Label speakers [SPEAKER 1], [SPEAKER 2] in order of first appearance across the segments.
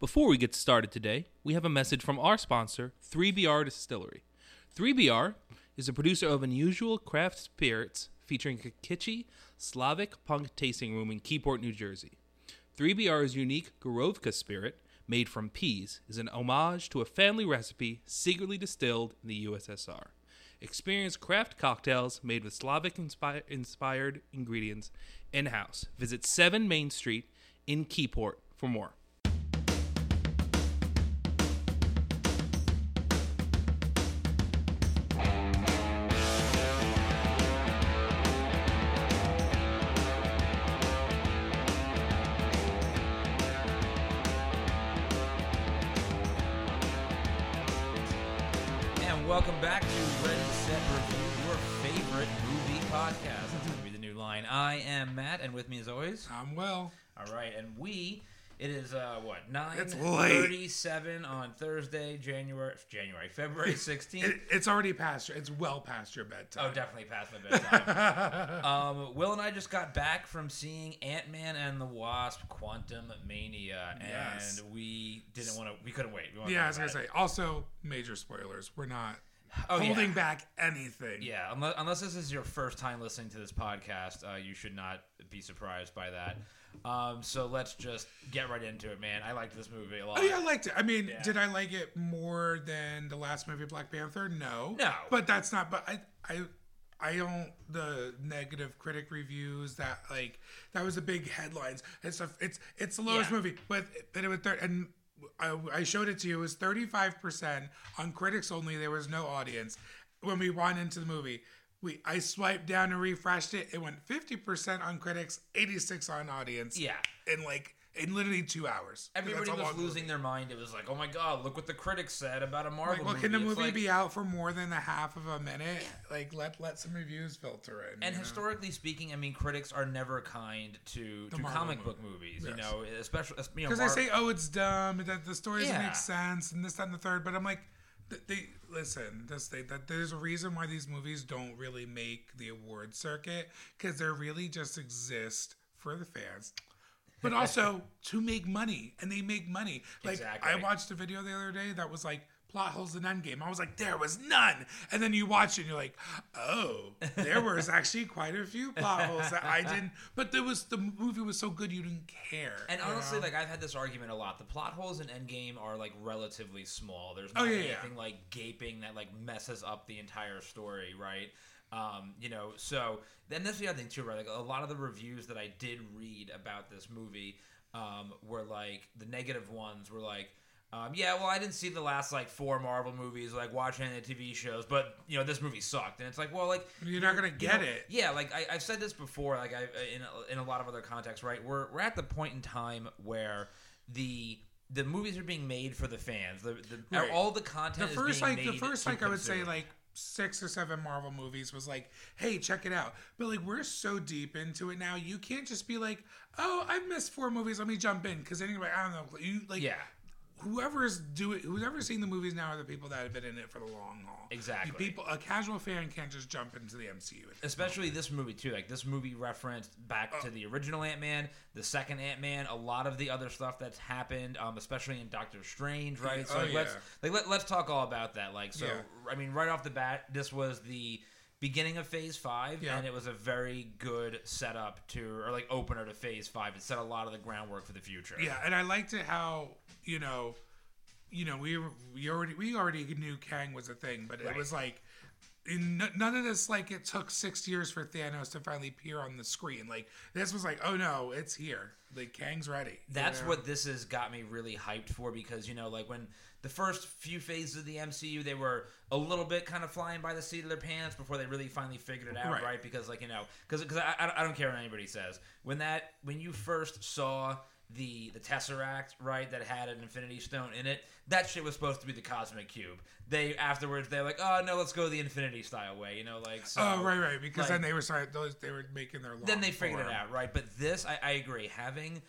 [SPEAKER 1] Before we get started today, we have a message from our sponsor, 3BR Distillery. 3BR is a producer of unusual craft spirits featuring a kitschy Slavic punk tasting room in Keyport, New Jersey. 3BR's unique Gorovka spirit, made from peas, is an homage to a family recipe secretly distilled in the USSR. Experience craft cocktails made with Slavic inspi- inspired ingredients in house. Visit 7 Main Street in Keyport for more.
[SPEAKER 2] With me as always.
[SPEAKER 3] I'm well.
[SPEAKER 2] All right, and we. It is uh what nine thirty-seven on Thursday, January January February
[SPEAKER 3] It,
[SPEAKER 2] sixteenth.
[SPEAKER 3] it's already past your. It's well past your bedtime.
[SPEAKER 2] Oh, definitely past my bedtime. um, Will and I just got back from seeing Ant Man and the Wasp: Quantum Mania, and
[SPEAKER 3] Yes.
[SPEAKER 2] we didn't want to. We couldn't wait. We
[SPEAKER 3] yeah, I was gonna
[SPEAKER 2] about
[SPEAKER 3] say. Also, major spoilers. We're not
[SPEAKER 2] Oh, yeah.
[SPEAKER 3] holding back anything.
[SPEAKER 2] Yeah, unless, unless this is your first time listening to this podcast, uh, you should not be surprised by that. Um, so let's just get right into it, man. I liked this movie a lot.
[SPEAKER 3] Oh yeah, I liked it. I mean,
[SPEAKER 2] Yeah.
[SPEAKER 3] did I like it more than the last movie, Black Panther? No.
[SPEAKER 2] No.
[SPEAKER 3] But that's not. But I, I, I don't. The negative critic reviews that like that was the big headlines. It's a. It's it's the lowest
[SPEAKER 2] Yeah.
[SPEAKER 3] movie, but but it was third and. I, I showed it to you. It was 35% on critics only. There was no audience. When we went into the movie, we I swiped down and refreshed it. It went 50% on critics, 86 on audience.
[SPEAKER 2] Yeah.
[SPEAKER 3] In like in literally two hours.
[SPEAKER 2] Everybody was losing
[SPEAKER 3] movie.
[SPEAKER 2] their mind. It was like, oh my god, look what the critics said about a Marvel
[SPEAKER 3] Like, well,
[SPEAKER 2] movie.
[SPEAKER 3] can the movie
[SPEAKER 2] like-
[SPEAKER 3] be out for more than a half of a minute? Like, let let some reviews filter in.
[SPEAKER 2] And
[SPEAKER 3] you know?
[SPEAKER 2] historically speaking, I mean, critics are never kind to, to
[SPEAKER 3] Marvel
[SPEAKER 2] comic
[SPEAKER 3] movie.
[SPEAKER 2] book movies. You know, especially you know,
[SPEAKER 3] because
[SPEAKER 2] Mar-
[SPEAKER 3] they say, "Oh, it's dumb," that the story doesn't
[SPEAKER 2] Yeah.
[SPEAKER 3] make sense, and this, that, and the third. But I'm like, they listen. This they that there's a reason why these movies don't really make the award circuit because they really just exist for the fans. But also to make money, and they make money. Like
[SPEAKER 2] Exactly.
[SPEAKER 3] I watched a video the other day that was like plot holes in Endgame. I was like, there was none. And then you watch it, and you're like, oh, there was actually quite a few plot holes that I didn't. But there was the movie was so good you didn't care.
[SPEAKER 2] And honestly,
[SPEAKER 3] know?
[SPEAKER 2] like I've had this argument a lot. The plot holes in Endgame are like relatively small. There's
[SPEAKER 3] Oh,
[SPEAKER 2] not
[SPEAKER 3] yeah, yeah.
[SPEAKER 2] anything like gaping that like messes up the entire story, right? Um, you know, so then that's the other thing too, right? Like a lot of the reviews that I did read about this movie um, were like the negative ones were like. Um, yeah, well, I didn't see the last like four Marvel movies, like watching the TV shows, but you know this movie sucked, and it's like, well, like
[SPEAKER 3] You're not gonna
[SPEAKER 2] you
[SPEAKER 3] get
[SPEAKER 2] know,
[SPEAKER 3] it.
[SPEAKER 2] Yeah, like I, I've said this before, like I in a, in a lot of other contexts, right? We're we're at the point in time where the the movies are being made for the fans. The, the
[SPEAKER 3] Right.
[SPEAKER 2] all the content
[SPEAKER 3] the first like the first like I would say like six or seven Marvel movies was like, hey, check it out. But like we're so deep into it now, you can't just be like, oh, I've missed four movies, let me jump in because anyway, I don't know, you like
[SPEAKER 2] yeah.
[SPEAKER 3] Whoever's doing whoever's seen the movies now are the people that have been in it for the long haul.
[SPEAKER 2] Exactly.
[SPEAKER 3] People a casual fan can't just jump into the MCU.
[SPEAKER 2] Especially this movie too. Like this movie referenced back
[SPEAKER 3] Oh.
[SPEAKER 2] to the original Ant Man, the second Ant Man, a lot of the other stuff that's happened, um, especially in Doctor Strange, right? So
[SPEAKER 3] Oh,
[SPEAKER 2] like, let's
[SPEAKER 3] yeah.
[SPEAKER 2] like let, let's talk all about that. Like so,
[SPEAKER 3] Yeah.
[SPEAKER 2] I mean, right off the bat, this was the beginning of Phase Five,
[SPEAKER 3] Yeah.
[SPEAKER 2] and it was a very good setup to or like opener to Phase Five. It set a lot of the groundwork for the future.
[SPEAKER 3] Yeah, and I liked it how you know, you know, we we already we already knew Kang was a thing, but it was like in none of this like it took six years for Thanos to finally appear on the screen. Like this was like, oh no, it's here. Like Kang's ready. you
[SPEAKER 2] That's
[SPEAKER 3] know?
[SPEAKER 2] what this has got me really hyped for because you know, like when the first few phases of the MCU, they were a little bit kind of flying by the seat of their pants before they really finally figured it out, right?
[SPEAKER 3] Right.
[SPEAKER 2] Because like you know, because because I, I don't care what anybody says when that when you first saw the the Tesseract, right, that had an Infinity Stone in it, that shit was supposed to be the Cosmic Cube. They afterwards they're like, oh no, let's go the Infinity style way, you know, like so.
[SPEAKER 3] Oh right, right. Because
[SPEAKER 2] like-
[SPEAKER 3] then they were starting, those they were making their.
[SPEAKER 2] Then they figured it out, right? But this, I, I agree. Having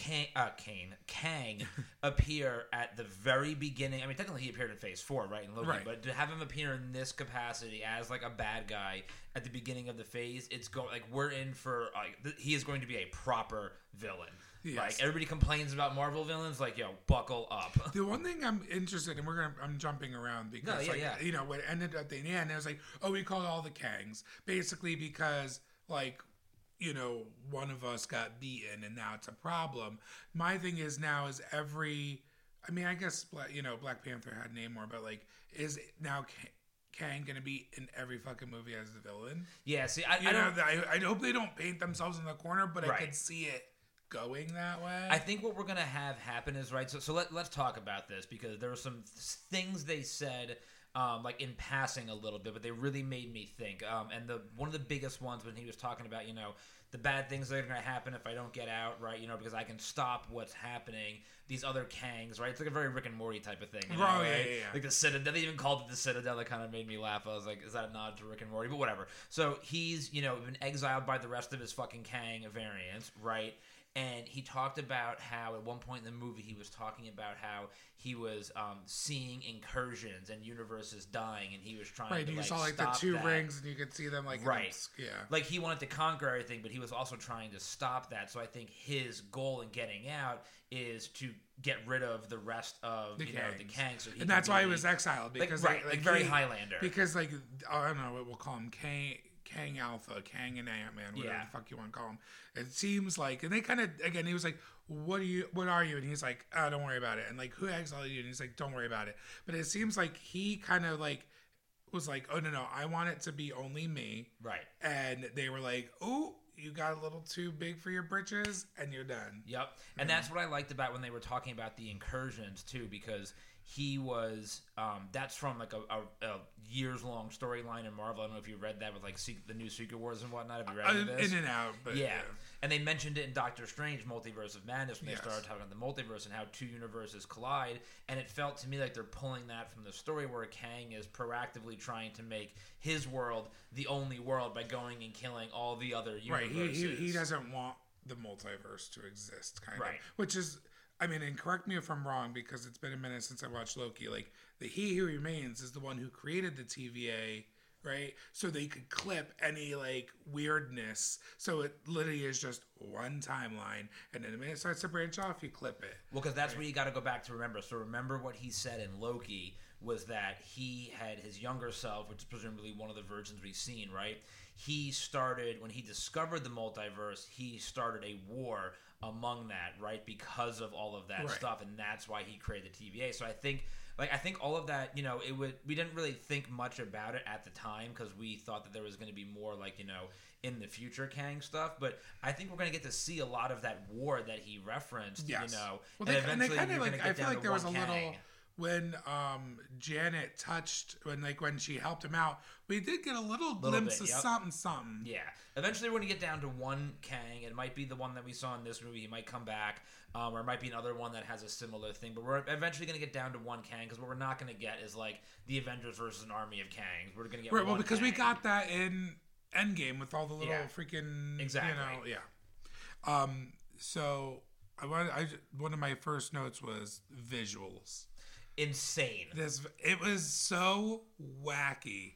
[SPEAKER 2] Kang, uh, Kane, Kang appear at the very beginning. I mean, technically he appeared in Phase Four, right, in Loki.
[SPEAKER 3] Right.
[SPEAKER 2] But to have him appear in this capacity as like a bad guy at the beginning of the phase, it's going like we're in for like th- he is going to be a proper villain.
[SPEAKER 3] Yes.
[SPEAKER 2] Like everybody complains about Marvel villains, like yo, buckle up.
[SPEAKER 3] The one thing I'm interested in, we're gonna, I'm jumping around because,
[SPEAKER 2] yeah,
[SPEAKER 3] like,
[SPEAKER 2] yeah.
[SPEAKER 3] you know, what ended up at the end, it was like, oh, we called all the Kangs, basically because, like, you know, one of us got beaten, and now it's a problem. My thing is now is every, I mean, I guess, you know, Black Panther had Namor, but like, is now Ka- Kang gonna be in every fucking movie as the villain?
[SPEAKER 2] yeah, see, I,
[SPEAKER 3] You
[SPEAKER 2] I
[SPEAKER 3] know,
[SPEAKER 2] don't.
[SPEAKER 3] I, I hope they don't paint themselves in the corner, but I could see it going that way.
[SPEAKER 2] I think what we're gonna have happen is right. So, so let let's talk about this because there were some things they said, um, like in passing a little bit, but they really made me think. Um, and the one of the biggest ones when he was talking about, you know, the bad things that are gonna happen if I don't get out, right? You know, because I can stop what's happening. These other Kangs, right? It's like a very Rick and Morty type of thing. You know,
[SPEAKER 3] Oh, yeah,
[SPEAKER 2] right?
[SPEAKER 3] yeah, yeah.
[SPEAKER 2] Like the Citadel. They even called it the Citadel. That kind of made me laugh. I was like, is that a nod to Rick and Morty? But whatever. So he's, you know, been exiled by the rest of his fucking Kang variants, right? And he talked about how at one point in the movie he was talking about how he was um, seeing incursions and universes dying, and he was trying to
[SPEAKER 3] right,
[SPEAKER 2] to
[SPEAKER 3] you
[SPEAKER 2] like,
[SPEAKER 3] saw like the two
[SPEAKER 2] that.
[SPEAKER 3] rings, and you could see them like
[SPEAKER 2] Right.
[SPEAKER 3] yeah.
[SPEAKER 2] Like he wanted to conquer everything, but he was also trying to stop that. So I think his goal in getting out is to get rid of the rest of
[SPEAKER 3] The
[SPEAKER 2] you know the
[SPEAKER 3] Kangs.
[SPEAKER 2] Kangs. So
[SPEAKER 3] and that's why he was exiled
[SPEAKER 2] like,
[SPEAKER 3] because
[SPEAKER 2] right,
[SPEAKER 3] like,
[SPEAKER 2] like, very
[SPEAKER 3] he-
[SPEAKER 2] Highlander.
[SPEAKER 3] Because like I don't know what we'll call him Kang, Kang Alpha, Kang and Ant Man, whatever
[SPEAKER 2] Yeah.
[SPEAKER 3] the fuck you want to call him. It seems like, and they kind of again, he was like, "What are you? What are you?" And he's like, "Oh, don't worry about it." And like, who exiled you? And he's like, "Don't worry about it." But it seems like he kind of like was like, "Oh no, no, I want it to be only me."
[SPEAKER 2] right.
[SPEAKER 3] And they were like, "Oh." You got a little too big for your britches, and you're done.
[SPEAKER 2] Yep. And mm-hmm. that's what I liked about when they were talking about the incursions too, because he was um, that's from like a, a, a years long storyline in Marvel. I don't know if you read that with like Secret, the new Secret Wars and whatnot. Have you read
[SPEAKER 3] Uh,
[SPEAKER 2] any of this?
[SPEAKER 3] in and out, but
[SPEAKER 2] yeah.
[SPEAKER 3] yeah.
[SPEAKER 2] and they mentioned it in Doctor Strange: Multiverse of Madness when
[SPEAKER 3] Yes.
[SPEAKER 2] they started talking about the multiverse and how two universes collide. And it felt to me like they're pulling that from the story where Kang is proactively trying to make his world the only world by going and killing all the other
[SPEAKER 3] Right.
[SPEAKER 2] universes.
[SPEAKER 3] He, he, he doesn't want the multiverse to exist, kind
[SPEAKER 2] Right.
[SPEAKER 3] of. Which is, I mean, and correct me if I'm wrong because it's been a minute since I watched Loki. Like, the He Who Remains is the one who created the TVA, right? So they could clip any, like, weirdness. So it literally is just one timeline. And then the minute it starts to branch off, you clip it.
[SPEAKER 2] Well, because that's where you got to go back to remember. So remember what he said in Loki was that he had his younger self, which is presumably one of the versions we've seen, right? He started when he discovered the multiverse. He started a war among that, right? Because of all of that
[SPEAKER 3] Right.
[SPEAKER 2] stuff, and that's why he created the TVA. So I think, like, I think all of that, you know, it would. We didn't really think much about it at the time because we thought that there was going to be more, like, you know, in the future Kang stuff. But I think we're going to get to see a lot of that war that he referenced.
[SPEAKER 3] Yes.
[SPEAKER 2] You know,
[SPEAKER 3] Well, they, and they
[SPEAKER 2] eventually
[SPEAKER 3] kind of
[SPEAKER 2] you're
[SPEAKER 3] like, I feel like there was a
[SPEAKER 2] one
[SPEAKER 3] little.
[SPEAKER 2] Kang.
[SPEAKER 3] When um, Janet touched, when like when she helped him out, we did get a little, glimpse
[SPEAKER 2] bit,
[SPEAKER 3] of
[SPEAKER 2] yep.
[SPEAKER 3] something, something.
[SPEAKER 2] Yeah. Eventually, we're going to get down to one Kang. It might be the one that we saw in this movie. He might come back. Um, or it might be another one that has a similar thing. But we're eventually going to get down to one Kang because what we're not going to get is like the Avengers versus an army of Kangs. We're going to get
[SPEAKER 3] Right, well, because we got that in Endgame with all the little
[SPEAKER 2] Yeah.
[SPEAKER 3] freaking
[SPEAKER 2] Exactly.
[SPEAKER 3] You know, yeah. Um. So I wanted. I one of my first notes was visuals.
[SPEAKER 2] Insane.
[SPEAKER 3] This it was so wacky,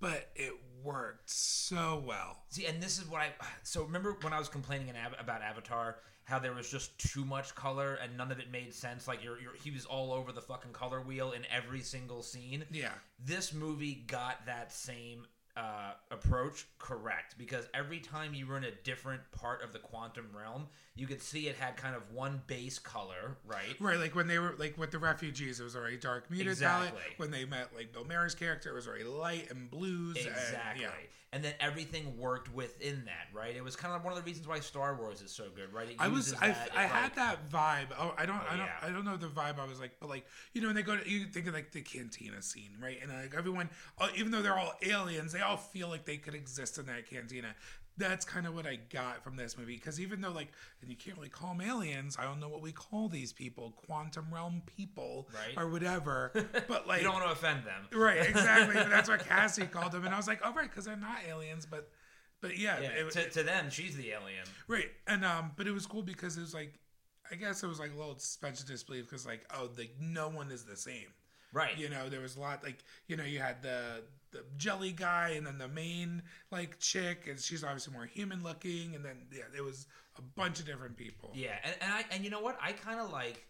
[SPEAKER 3] but it worked so well.
[SPEAKER 2] See, and this is what I. So remember when I was complaining in Av- about Avatar, how there was just too much color and none of it made sense. Like you're, you're, he was all over the fucking color wheel in every single scene.
[SPEAKER 3] Yeah.
[SPEAKER 2] This movie got that same uh, approach correct because every time you were in a different part of the quantum realm, you could see it had kind of one base color, right?
[SPEAKER 3] Right, like when they were like with the refugees, it was already dark muted palette. When they met like Bill Murray's character, it was already light and blues. and-
[SPEAKER 2] Exactly.
[SPEAKER 3] yeah.
[SPEAKER 2] And then everything worked within that, right? It was kind of one of the reasons why Star Wars is so good, right?
[SPEAKER 3] I was I,
[SPEAKER 2] that,
[SPEAKER 3] I
[SPEAKER 2] it,
[SPEAKER 3] had that vibe. Oh, I don't I don't
[SPEAKER 2] yeah.
[SPEAKER 3] I don't know the vibe. I was like, but like you know, when they go to you think of like the cantina scene, right? And like everyone, uh, even though they're all aliens, they all feel like they could exist in that cantina. That's kind of what I got from this movie because even though like, and you can't really call them aliens, I don't know what we call these people, quantum realm people,
[SPEAKER 2] Right.
[SPEAKER 3] or whatever. But like,
[SPEAKER 2] You don't want to offend them.
[SPEAKER 3] right? Exactly. But that's what Cassie called them, and I was like, oh right, because they're not aliens, but. But yeah,
[SPEAKER 2] Yeah,
[SPEAKER 3] it-
[SPEAKER 2] to, to them, she's the alien.
[SPEAKER 3] Right, and um, but it was cool because it was like, I guess it was like a little suspension disbelief because like, oh, like no one is the same.
[SPEAKER 2] Right.
[SPEAKER 3] You know, there was a lot like you know you had the the jelly guy, and then the main like chick, and she's obviously more human looking, and then yeah, it was a bunch of different people.
[SPEAKER 2] Yeah, and, and I and you know what? I kind of like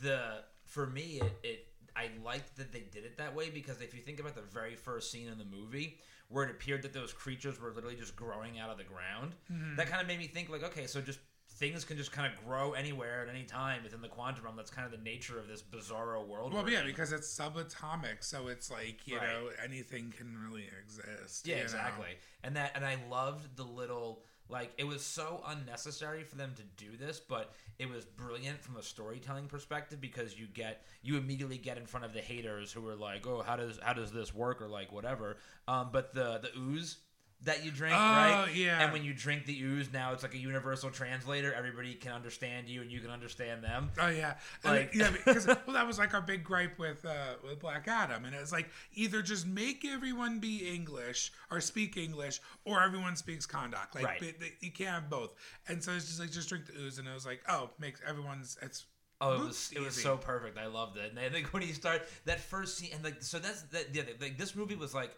[SPEAKER 2] the for me it, it I liked that they did it that way because if you think about the very first scene in the movie where it appeared that those creatures were literally just growing out of the ground,
[SPEAKER 3] Mm-hmm.
[SPEAKER 2] that kind of made me think like, okay, so just things can just kind of grow anywhere at any time within the quantum realm. That's kind of the nature of this bizarro world.
[SPEAKER 3] Well, yeah, because it's subatomic, so it's like you
[SPEAKER 2] Right.
[SPEAKER 3] know anything can really exist.
[SPEAKER 2] Yeah,
[SPEAKER 3] you know?
[SPEAKER 2] exactly. And that and I loved the little like it was so unnecessary for them to do this, but it was brilliant from a storytelling perspective because you get you immediately get in front of the haters who are like, "Oh, how does how does this work?" or like whatever. Um, but the the ooze that you drink,
[SPEAKER 3] Oh,
[SPEAKER 2] right?
[SPEAKER 3] yeah.
[SPEAKER 2] And when you drink the ooze, now it's like a universal translator. Everybody can understand you, and you can understand them.
[SPEAKER 3] Oh yeah,
[SPEAKER 2] Like-
[SPEAKER 3] yeah, because well, that was like our big gripe with uh, with Black Adam, and it's like either just make everyone be English or speak English, or everyone speaks Kahndaq. Like
[SPEAKER 2] Right.
[SPEAKER 3] you can't have both. And so it's just like just drink the ooze, and it was like oh, makes everyone's it's.
[SPEAKER 2] Oh, it was it was so perfect. I loved it. And I think when he started that first scene, and like so that's that. Yeah, like this movie was like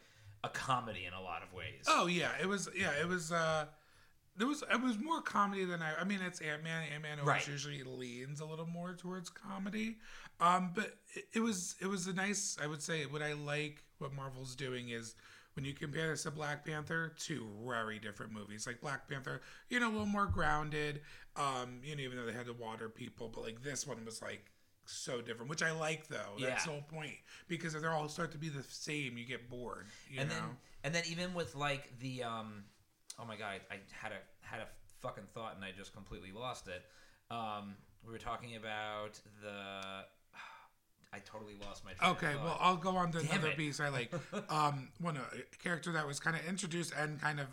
[SPEAKER 2] a comedy in a lot of ways.
[SPEAKER 3] Oh yeah, it was yeah, it was. uh there was it was more comedy than I. I mean, it's Ant Man. Ant Man always
[SPEAKER 2] Right.
[SPEAKER 3] usually leans a little more towards comedy, um, but it, it was it was a nice. I would say what I like what Marvel's doing is when you compare this to Black Panther, two very different movies. Like Black Panther, you know, a little more grounded. Um, you know, even though they had to water people, but like this one was like so different, which I like though. That's
[SPEAKER 2] Yeah.
[SPEAKER 3] the whole point because if they all start to be the same, you get bored. You
[SPEAKER 2] and
[SPEAKER 3] know.
[SPEAKER 2] then and then even with like the um, oh my god, I had a had a fucking thought and I just completely lost it. Um, we were talking about the. I totally lost my.
[SPEAKER 3] Okay, well, I'll go on to
[SPEAKER 2] Damn
[SPEAKER 3] another
[SPEAKER 2] it.
[SPEAKER 3] piece I like. Um, one a character that was kind of introduced and kind of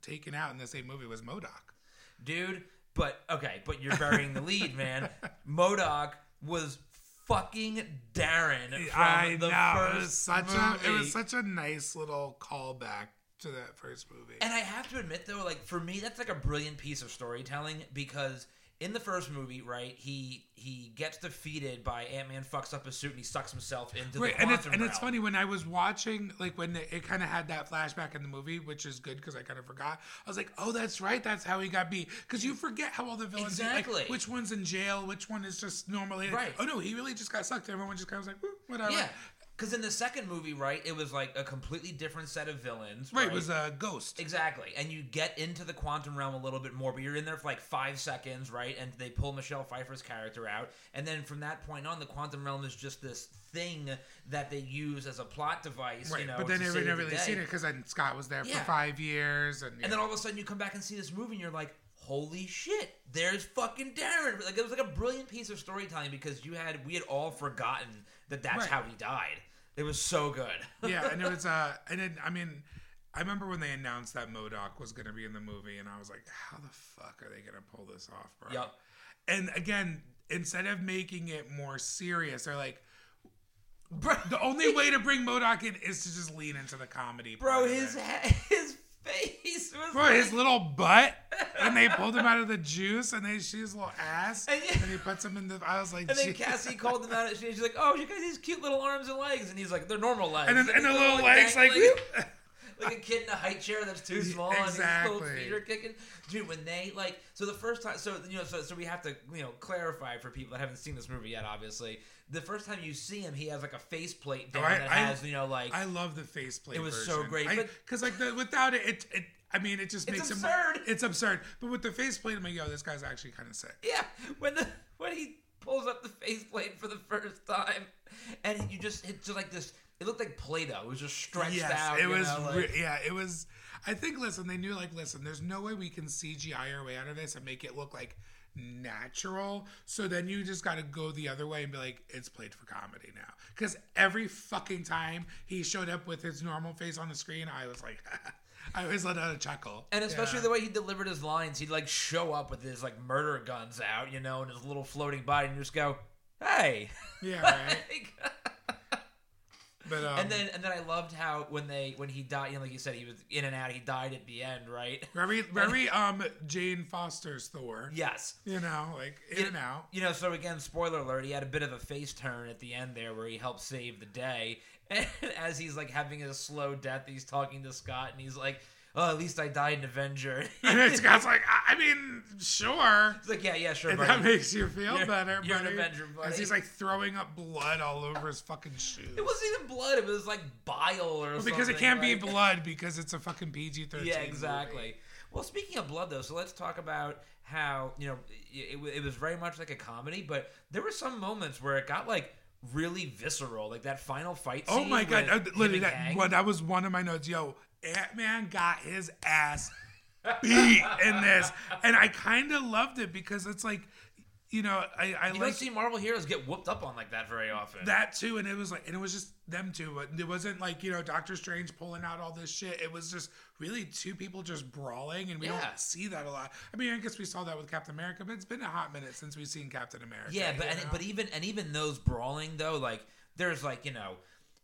[SPEAKER 3] taken out in the same movie was MODOK.
[SPEAKER 2] dude. But okay, but you're burying the lead, man. MODOK was fucking Darren from
[SPEAKER 3] I
[SPEAKER 2] the
[SPEAKER 3] know
[SPEAKER 2] first
[SPEAKER 3] it was such
[SPEAKER 2] movie.
[SPEAKER 3] a it was such a nice little callback to that first movie.
[SPEAKER 2] And I have to admit though, like for me, that's like a brilliant piece of storytelling because in the first movie, right, he he gets defeated by Ant Man, fucks up his suit, and he sucks himself into
[SPEAKER 3] Right,
[SPEAKER 2] the
[SPEAKER 3] and it's
[SPEAKER 2] quantum
[SPEAKER 3] and it's funny when I was watching, like when it, it kind of had that flashback in the movie, which is good because I kind of forgot. I was like, oh, that's right, that's how he got beat. Because you forget how all the villains, like,
[SPEAKER 2] Exactly.
[SPEAKER 3] which one's in jail, which one is just normally.
[SPEAKER 2] Right.
[SPEAKER 3] Oh no, he really just got sucked. Everyone just kind of was like, whatever.
[SPEAKER 2] Yeah, because in the second movie, right, it was like a completely different set of villains.
[SPEAKER 3] Right, it was a ghost.
[SPEAKER 2] Exactly. And you get into the quantum realm a little bit more, but you're in there for like five seconds, right? And they pull Michelle Pfeiffer's character out. And then from that point on, the quantum realm is just this thing that they use as a plot device,
[SPEAKER 3] Right,
[SPEAKER 2] you know.
[SPEAKER 3] but then
[SPEAKER 2] save
[SPEAKER 3] never really seen it because then Scott was there
[SPEAKER 2] Yeah.
[SPEAKER 3] for five years, and,
[SPEAKER 2] And then all of a sudden you come back and see this movie and you're like, holy shit, there's fucking Darren. Like it was like a brilliant piece of storytelling because you had we had all forgotten that that's
[SPEAKER 3] Right.
[SPEAKER 2] how he died. It was so good.
[SPEAKER 3] yeah, and it was uh, and then I mean, I remember when they announced that MODOK was going to be in the movie, and I was like, how the fuck are they going to pull this off, bro?
[SPEAKER 2] Yup.
[SPEAKER 3] And again, instead of making it more serious, they're like. Bro, the only way to bring MODOK in is to just lean into the comedy.
[SPEAKER 2] Bro, his
[SPEAKER 3] it.
[SPEAKER 2] he- his face was
[SPEAKER 3] Bro,
[SPEAKER 2] like,
[SPEAKER 3] his little butt, and they pulled him out of the juice, and they see his little ass,
[SPEAKER 2] And
[SPEAKER 3] and, he puts him in the. I was like,
[SPEAKER 2] And then. Cassie called him out. and She's like, "Oh, she got these cute little arms and legs," and he's like, "They're normal legs."
[SPEAKER 3] and then
[SPEAKER 2] Like,
[SPEAKER 3] and the
[SPEAKER 2] they're
[SPEAKER 3] little legs like, whoop.
[SPEAKER 2] like a kid in a high chair that's too small, and his little
[SPEAKER 3] Exactly.
[SPEAKER 2] feet are kicking. Dude, when they like, so the first time, so you know, so so we have to you know clarify for people that haven't seen this movie yet. Obviously, the first time you see him, he has like a faceplate oh, down
[SPEAKER 3] Oh, I-
[SPEAKER 2] that
[SPEAKER 3] I-
[SPEAKER 2] has you know like
[SPEAKER 3] I love the faceplate.
[SPEAKER 2] It was so great, but-
[SPEAKER 3] because like the, without it, it, it, I mean, it just
[SPEAKER 2] It's
[SPEAKER 3] makes
[SPEAKER 2] absurd.
[SPEAKER 3] him. It's absurd. But with the faceplate, I'm like, yo, this guy's actually kind of sick.
[SPEAKER 2] Yeah, when the when he pulls up the faceplate for the first time, and you just it's just like this. It looked like Play-Doh. It was just stretched
[SPEAKER 3] yes,
[SPEAKER 2] out.
[SPEAKER 3] it was.
[SPEAKER 2] know, like-
[SPEAKER 3] yeah, it was. I think. Listen, they knew like, listen, there's no way we can CGI our way out of this and make it look like natural. So then you just got to go the other way and be like, it's played for comedy now. Because every fucking time he showed up with his normal face on the screen, I was like, I always let out a chuckle.
[SPEAKER 2] And especially
[SPEAKER 3] Yeah.
[SPEAKER 2] the way he delivered his lines, he'd like show up with his like murder guns out, you know, and his little floating body, and you just go, "Hey,
[SPEAKER 3] yeah, right.
[SPEAKER 2] Like,
[SPEAKER 3] But um,
[SPEAKER 2] and then and then I loved how when they when he died, you know, like you said, he was in and out. He died at the end, right?
[SPEAKER 3] very very um Jane Foster's Thor.
[SPEAKER 2] Yes.
[SPEAKER 3] You know, like in and out.
[SPEAKER 2] You know, so again, spoiler alert, he had a bit of a face turn at the end there where he helped save the day. And as he's like having a slow death, he's talking to Scott and he's like, Oh, at least I died in Avenger.
[SPEAKER 3] And Scott's like, I I mean, sure.
[SPEAKER 2] It's like, yeah, yeah, sure,
[SPEAKER 3] If
[SPEAKER 2] buddy.
[SPEAKER 3] that makes you feel
[SPEAKER 2] You're-
[SPEAKER 3] better,
[SPEAKER 2] you're an. Avenger, buddy.
[SPEAKER 3] As he's like throwing up blood all over his fucking shoes.
[SPEAKER 2] It wasn't even blood, it was like bile or something.
[SPEAKER 3] because it can't be blood because it's a fucking PG thirteen.
[SPEAKER 2] Yeah, exactly. Well, speaking of blood, though, so let's talk about how you know it, it was very much like a comedy, but there were some moments where it got like really visceral, like that final fight.
[SPEAKER 3] Oh my god! Uh, literally, that, well, that was one of my notes. Yo, Ant Man got his ass beat in this, and I kind of loved it because it's like, you know, I, I
[SPEAKER 2] You
[SPEAKER 3] like
[SPEAKER 2] don't see Marvel heroes get whooped up on like that very often.
[SPEAKER 3] that too, and it was like, and it was just them two. But it wasn't like you know Doctor Strange pulling out all this shit. It was just really two people just brawling, and we
[SPEAKER 2] Yeah.
[SPEAKER 3] don't see that a lot. I mean, I guess we saw that with Captain America, but it's been a hot minute since we've seen Captain America.
[SPEAKER 2] yeah, but and, but even and even those brawling though, like there's like you know.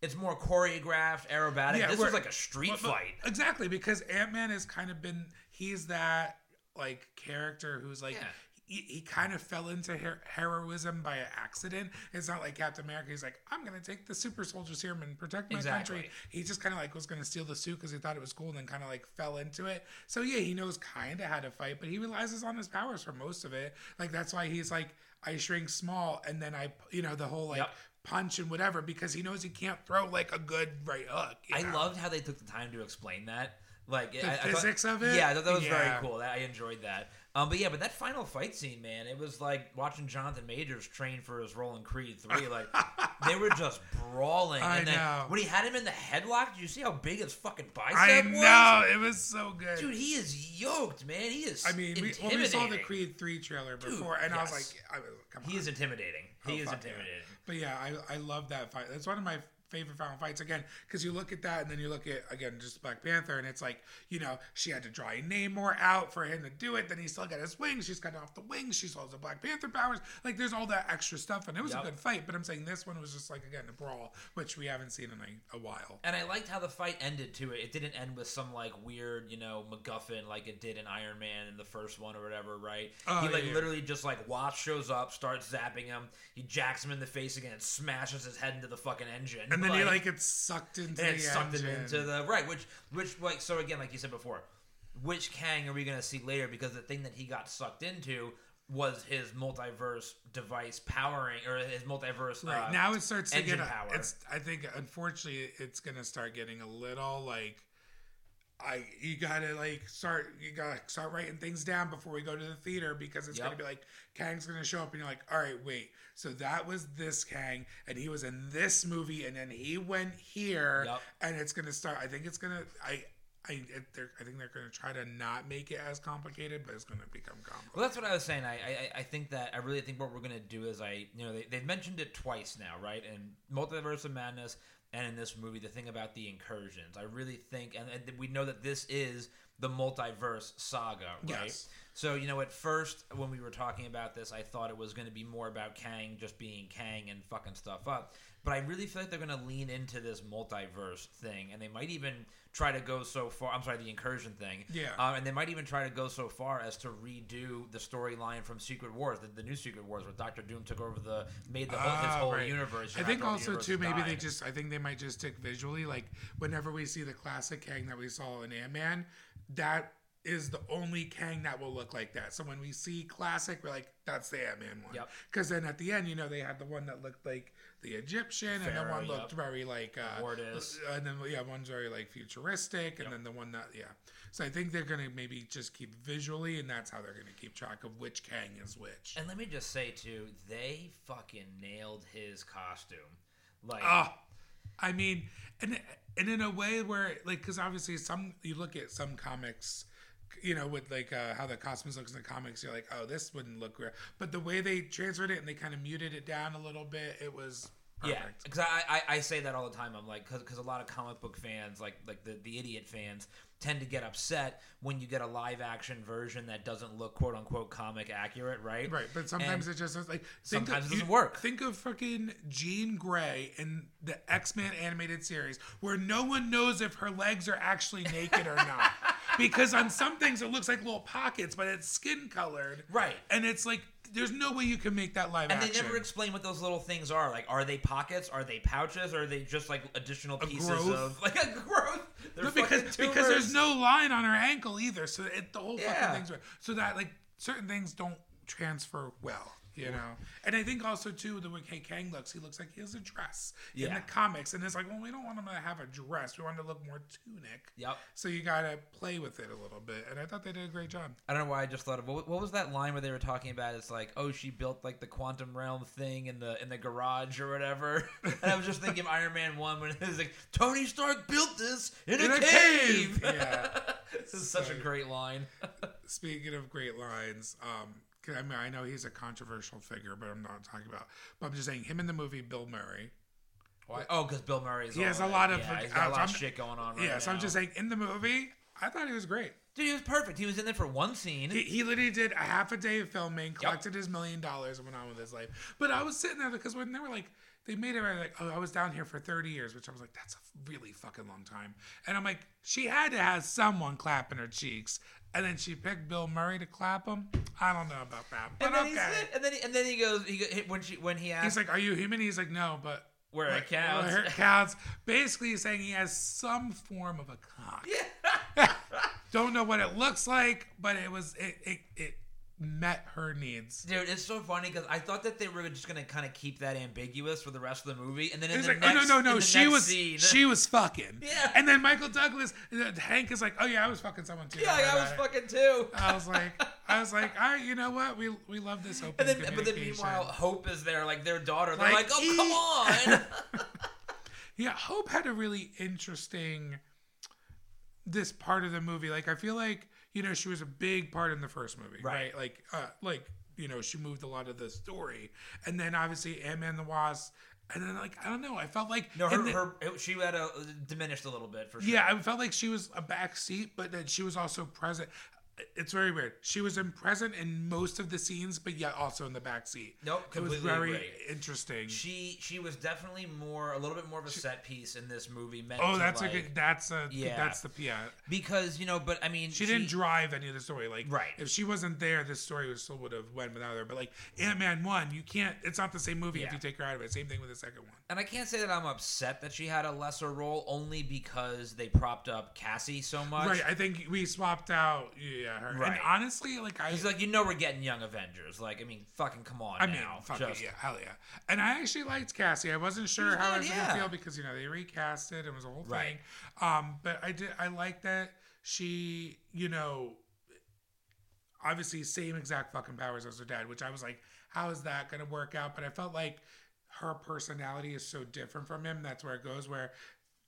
[SPEAKER 2] It's more choreographed, aerobatic.
[SPEAKER 3] Yeah,
[SPEAKER 2] this was like a street
[SPEAKER 3] But- but-
[SPEAKER 2] fight.
[SPEAKER 3] Exactly, because Ant Man has kind of been he's that like character who's like
[SPEAKER 2] Yeah.
[SPEAKER 3] he, he kind of fell into her- heroism by accident. It's not like Captain America. He's like, I'm gonna take the super soldier serum and protect my
[SPEAKER 2] Exactly.
[SPEAKER 3] country. He just kind of like was gonna steal the suit because he thought it was cool, and then kind of like fell into it. So yeah, he knows kind of how to fight, but he relies on his powers for most of it. Like that's why he's like, I shrink small, and then I, you know, the whole like.
[SPEAKER 2] Yep.
[SPEAKER 3] Punch and whatever because he knows he can't throw like a good right hook.
[SPEAKER 2] I
[SPEAKER 3] know?
[SPEAKER 2] loved how they took the time to explain that. Like
[SPEAKER 3] The
[SPEAKER 2] I, I thought-
[SPEAKER 3] physics of it?
[SPEAKER 2] Yeah, I thought that was
[SPEAKER 3] Yeah.
[SPEAKER 2] very cool. I enjoyed that. Um, but yeah, but that final fight scene, man, it was like watching Jonathan Majors train for his role in Creed Three. Like they were just brawling.
[SPEAKER 3] I
[SPEAKER 2] and then
[SPEAKER 3] know.
[SPEAKER 2] when he had him in the headlock, did you see how big his fucking bicep
[SPEAKER 3] I
[SPEAKER 2] was?
[SPEAKER 3] know it was so good.
[SPEAKER 2] Dude, he is yoked, man. He is.
[SPEAKER 3] I mean, we, when we saw the Creed three trailer before, and I was like, I was, come on.
[SPEAKER 2] He is intimidating. He
[SPEAKER 3] Oh,
[SPEAKER 2] is
[SPEAKER 3] intimidating. yeah. But yeah, I I love that fight. That's one of my favorite final fights again because you look at that and then you look at again just Black Panther and it's like you know she had to dry Namor out for him to do it. Then he still got his wings. She's cut off the wings. She still has the Black Panther powers. Like there's all that extra stuff and it was
[SPEAKER 2] Yep.
[SPEAKER 3] a good fight. But I'm saying this one was just like again a brawl, which we haven't seen in a, a while.
[SPEAKER 2] And I liked how the fight ended too. It it didn't end with some like weird, you know, MacGuffin like it did in Iron Man in the first one or whatever, right?
[SPEAKER 3] Oh,
[SPEAKER 2] he like
[SPEAKER 3] yeah.
[SPEAKER 2] literally just like Wasp shows up, starts zapping him, he jacks him in the face again, and smashes his head into the fucking engine,
[SPEAKER 3] And then he like gets sucked into
[SPEAKER 2] and
[SPEAKER 3] the
[SPEAKER 2] it sucked him
[SPEAKER 3] engine.
[SPEAKER 2] into the right, which which like so again, like you said before, which Kang are we gonna see later? Because the thing that he got sucked into was his multiverse device powering or his multiverse
[SPEAKER 3] Right
[SPEAKER 2] uh,
[SPEAKER 3] now, it starts to get. A,
[SPEAKER 2] power.
[SPEAKER 3] It's. I think, unfortunately, it's gonna start getting a little like. I you gotta like start you gotta start writing things down before we go to the theater because it's
[SPEAKER 2] Yep.
[SPEAKER 3] gonna be like Kang's gonna show up and you're like, all right, wait, so that was this Kang and he was in this movie and then he went here
[SPEAKER 2] Yep.
[SPEAKER 3] and it's gonna start. I think it's gonna. I. I, it, I think they're going to try to not make it as complicated, but it's going to become complicated.
[SPEAKER 2] Well, that's what I was saying. I, I I think that I really think what we're gonna do is I you know they they've mentioned it twice now, right? In Multiverse of Madness and in this movie, the thing about the incursions. I really think, and, and we know that this is the multiverse saga, right?
[SPEAKER 3] Yes.
[SPEAKER 2] So you know, at first when we were talking about this, I thought it was going to be more about Kang just being Kang and fucking stuff up. But I really feel like they're going to lean into this multiverse thing, and they might even try to go so far. I'm sorry, the incursion thing.
[SPEAKER 3] Yeah.
[SPEAKER 2] Um, and they might even try to go so far as to redo the storyline from Secret Wars, the, the new Secret Wars, where Doctor Doom took over the made the whole, his
[SPEAKER 3] Ah,
[SPEAKER 2] whole
[SPEAKER 3] right.
[SPEAKER 2] universe.
[SPEAKER 3] I think
[SPEAKER 2] after all the
[SPEAKER 3] also too maybe they just I think they might just stick visually like whenever we see the classic Kang that we saw in Ant Man, that is the only Kang that will look like that. So when we see classic, we're like, that's the Ant Man one.
[SPEAKER 2] Yep.
[SPEAKER 3] Because then at the end, you know, they had the one that looked like the Egyptian, and
[SPEAKER 2] then
[SPEAKER 3] one looked
[SPEAKER 2] yep.
[SPEAKER 3] very like uh,
[SPEAKER 2] Mortis.
[SPEAKER 3] and then yeah, one's very like futuristic, and then the one that yeah. So I think they're gonna maybe just keep visually, and that's how they're gonna keep track of which Kang is which.
[SPEAKER 2] And let me just say too, they fucking nailed his costume. Like,
[SPEAKER 3] Oh, I mean, and and in a way where like, because obviously some you look at some comics, you know, with like uh, how the costumes looks in the comics, you're like, oh, this wouldn't look great. But the way they transferred it and they kind of muted it down a little bit, it was Perfect.
[SPEAKER 2] Yeah, because I, I I say that all the time. I'm like, because a lot of comic book fans, like like the the idiot fans, tend to get upset when you get a live action version that doesn't look quote unquote comic accurate, right?
[SPEAKER 3] Right, but sometimes
[SPEAKER 2] And
[SPEAKER 3] it just like
[SPEAKER 2] sometimes
[SPEAKER 3] of,
[SPEAKER 2] it doesn't
[SPEAKER 3] you-
[SPEAKER 2] work.
[SPEAKER 3] Think of fucking Jean Grey in the X Men animated series, where no one knows if her legs are actually naked or not, because on some things it looks like little pockets, but it's skin colored,
[SPEAKER 2] Right.
[SPEAKER 3] And it's like there's no way you can make that live
[SPEAKER 2] And
[SPEAKER 3] action.
[SPEAKER 2] they never explain what those little things are. Like, are they pockets? Are they pouches? Or are they just like additional pieces
[SPEAKER 3] growth?
[SPEAKER 2] of like a growth? They're
[SPEAKER 3] No, because
[SPEAKER 2] fucking
[SPEAKER 3] because there's
[SPEAKER 2] tumors.
[SPEAKER 3] no line on her ankle either, so it, the whole
[SPEAKER 2] Yeah.
[SPEAKER 3] fucking thing's. So that like certain things don't transfer well, you know. And I think also too the way Kay Kang looks, he looks like he has a dress in the comics, and it's like, well, we don't want him to have a dress. We want him to look more tunic.
[SPEAKER 2] Yep.
[SPEAKER 3] So you gotta play with it a little bit, and I thought they did a great job.
[SPEAKER 2] I don't know why I just thought of what, what was that line where they were talking about? It's like, oh, she built like the quantum realm thing in the in the garage or whatever. and I was just thinking of Iron Man one when it was like Tony Stark built this in,
[SPEAKER 3] In
[SPEAKER 2] a,
[SPEAKER 3] a
[SPEAKER 2] cave.
[SPEAKER 3] cave! Yeah.
[SPEAKER 2] this is such a great line.
[SPEAKER 3] Speaking of great lines, um, I mean, I know he's a controversial figure, but I'm not talking about. But I'm just saying, him in the movie Bill Murray.
[SPEAKER 2] Why? Oh, because oh, Bill Murray's.
[SPEAKER 3] He has a lot of-
[SPEAKER 2] Yeah, he's got a uh, lot
[SPEAKER 3] I'm-
[SPEAKER 2] of shit going on right
[SPEAKER 3] yeah, so I'm just saying, in the movie, I thought he was great.
[SPEAKER 2] dude, he was perfect. He was in there for one scene.
[SPEAKER 3] He, he literally did a half a day of filming, collected his million dollars, and went on with his life. But I was sitting there because when they were like, they made it like, oh, I was down here for 30 years, which I was like, that's a really fucking long time. And I'm like, she had to have someone clapping her cheeks. And then she picked Bill Murray to clap him. I don't know about that, but
[SPEAKER 2] and then
[SPEAKER 3] okay.
[SPEAKER 2] he said, and then he, and then he goes, he go, when she when he asked,
[SPEAKER 3] He's like, "Are you human?" He's like, "No, but
[SPEAKER 2] Where it counts."
[SPEAKER 3] Where it counts. Basically, he's saying he has some form of a cock.
[SPEAKER 2] yeah.
[SPEAKER 3] Don't know what it looks like, but it was it it, it met her needs.
[SPEAKER 2] Dude, it's so funny because I thought that they were just gonna kind of keep that ambiguous for the rest of the movie, and then in the
[SPEAKER 3] like,
[SPEAKER 2] next,
[SPEAKER 3] "Oh no, no, no! She was
[SPEAKER 2] scene,
[SPEAKER 3] she was fucking."
[SPEAKER 2] Yeah.
[SPEAKER 3] And then Michael Douglas, uh, Hank is like, "Oh yeah, I was fucking someone too."
[SPEAKER 2] yeah,
[SPEAKER 3] Don't
[SPEAKER 2] I was fucking too.
[SPEAKER 3] I was like, I was like, all right, you know what? We we love this open
[SPEAKER 2] And then, but then meanwhile, Hope is there, like their daughter. They're
[SPEAKER 3] Like,
[SPEAKER 2] like, "Oh, come on!"
[SPEAKER 3] Yeah, Hope had a really interesting this part of the movie. Like I feel like, you know, she was a big part in the first movie. Right.
[SPEAKER 2] Right.
[SPEAKER 3] Like uh like, you know, she moved a lot of the story. And then obviously Ant Man the Wasp. And then like I don't know, I felt like
[SPEAKER 2] no, her,
[SPEAKER 3] the-
[SPEAKER 2] her she had a diminished a little bit for sure.
[SPEAKER 3] yeah, I felt like she was a back seat, but that she was also present. It's very weird. She was in present in most of the scenes, but yet also in the back seat.
[SPEAKER 2] Nope,
[SPEAKER 3] it was very
[SPEAKER 2] agree.
[SPEAKER 3] interesting.
[SPEAKER 2] She she was definitely more a little bit more of a set piece in this movie. Meant
[SPEAKER 3] oh, that's
[SPEAKER 2] like,
[SPEAKER 3] a good. That's a.
[SPEAKER 2] Yeah.
[SPEAKER 3] That's the yeah.
[SPEAKER 2] Uh, because you know, but I mean,
[SPEAKER 3] She didn't drive any of the story. Like,
[SPEAKER 2] Right.
[SPEAKER 3] If she wasn't there, this story would still would have went without her. But like Ant Man one, you can't. It's not the same movie if you take her out of it. Same thing with the second one.
[SPEAKER 2] And I can't say that I'm upset that she had a lesser role, only because they propped up Cassie so much.
[SPEAKER 3] Right. I think we swapped out. Yeah. Her. And
[SPEAKER 2] Right.
[SPEAKER 3] honestly, like I.
[SPEAKER 2] He's like, you know, we're getting Young Avengers. Like, I mean, fucking come on
[SPEAKER 3] I mean,
[SPEAKER 2] now.
[SPEAKER 3] fuck
[SPEAKER 2] Just-
[SPEAKER 3] it, yeah, hell yeah. And I actually liked Cassie. I wasn't sure how I was
[SPEAKER 2] yeah.
[SPEAKER 3] gonna feel because you know they recast it. It was a whole
[SPEAKER 2] Right.
[SPEAKER 3] thing. Um, but I did. I like that she, you know, obviously same exact fucking powers as her dad. Which I was like, how is that gonna work out? But I felt like her personality is so different from him. That's where it goes. Where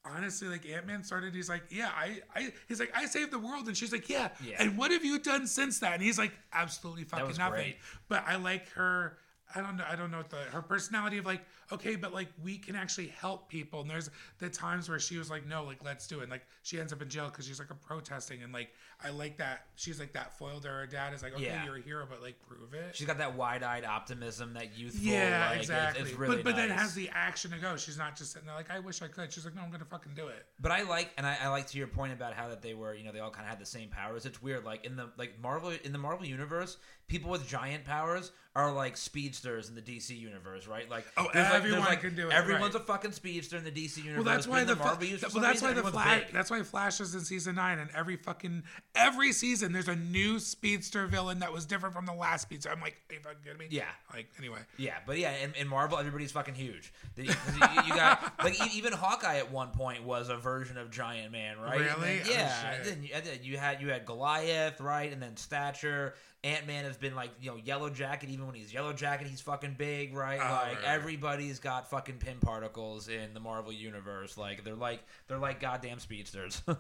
[SPEAKER 3] honestly, like Ant Man started, he's like, yeah, I, I, he's like, I saved the world, and she's like, yeah.
[SPEAKER 2] Yeah.
[SPEAKER 3] And what have you done since that? And he's like, absolutely fucking nothing.
[SPEAKER 2] great.
[SPEAKER 3] But I like her. I don't know. I don't know what the her personality of like okay, but like we can actually help people. And there's the times where she was like, no, like let's do it. And, like she ends up in jail because she's like a protesting, and like I like that she's like that foil to her dad is like, okay,
[SPEAKER 2] Yeah.
[SPEAKER 3] you're a hero, but like prove it.
[SPEAKER 2] She's got that wide-eyed optimism, that youthful.
[SPEAKER 3] yeah,
[SPEAKER 2] like,
[SPEAKER 3] exactly.
[SPEAKER 2] It's, really
[SPEAKER 3] but but then has the action to go. She's not just sitting there like, I wish I could. She's like, no, I'm gonna fucking do it.
[SPEAKER 2] But I like, and I, I like to your point about how that they were, you know, they all kind of had the same powers. It's weird, like in the like Marvel in the Marvel universe, people with giant powers are like speedsters in the DC universe, right? Like,
[SPEAKER 3] Oh,
[SPEAKER 2] there's, like-
[SPEAKER 3] everyone
[SPEAKER 2] like,
[SPEAKER 3] can do it,
[SPEAKER 2] Everyone's
[SPEAKER 3] right.
[SPEAKER 2] a fucking speedster in the DC universe.
[SPEAKER 3] Well, that's why the,
[SPEAKER 2] the Marvel
[SPEAKER 3] well, that's why the Flash. That's why Flash is in season nine, and every fucking every season there's a new speedster villain that was different from the last speedster. I'm like, are you fucking kidding me?
[SPEAKER 2] Yeah.
[SPEAKER 3] Like anyway.
[SPEAKER 2] Yeah, but yeah, in, in Marvel, everybody's fucking huge. You, you got like even Hawkeye at one point was a version of Giant Man, right?
[SPEAKER 3] Really?
[SPEAKER 2] then-
[SPEAKER 3] Oh,
[SPEAKER 2] yeah. then you, and then you had you had Goliath, right, and then Stature, Ant Man has been like you know Yellow Jacket. Even when he's Yellow Jacket, he's fucking big, right?
[SPEAKER 3] Oh,
[SPEAKER 2] like
[SPEAKER 3] right.
[SPEAKER 2] everybody's got fucking Pym particles in the Marvel universe. Like they're like they're like goddamn speedsters.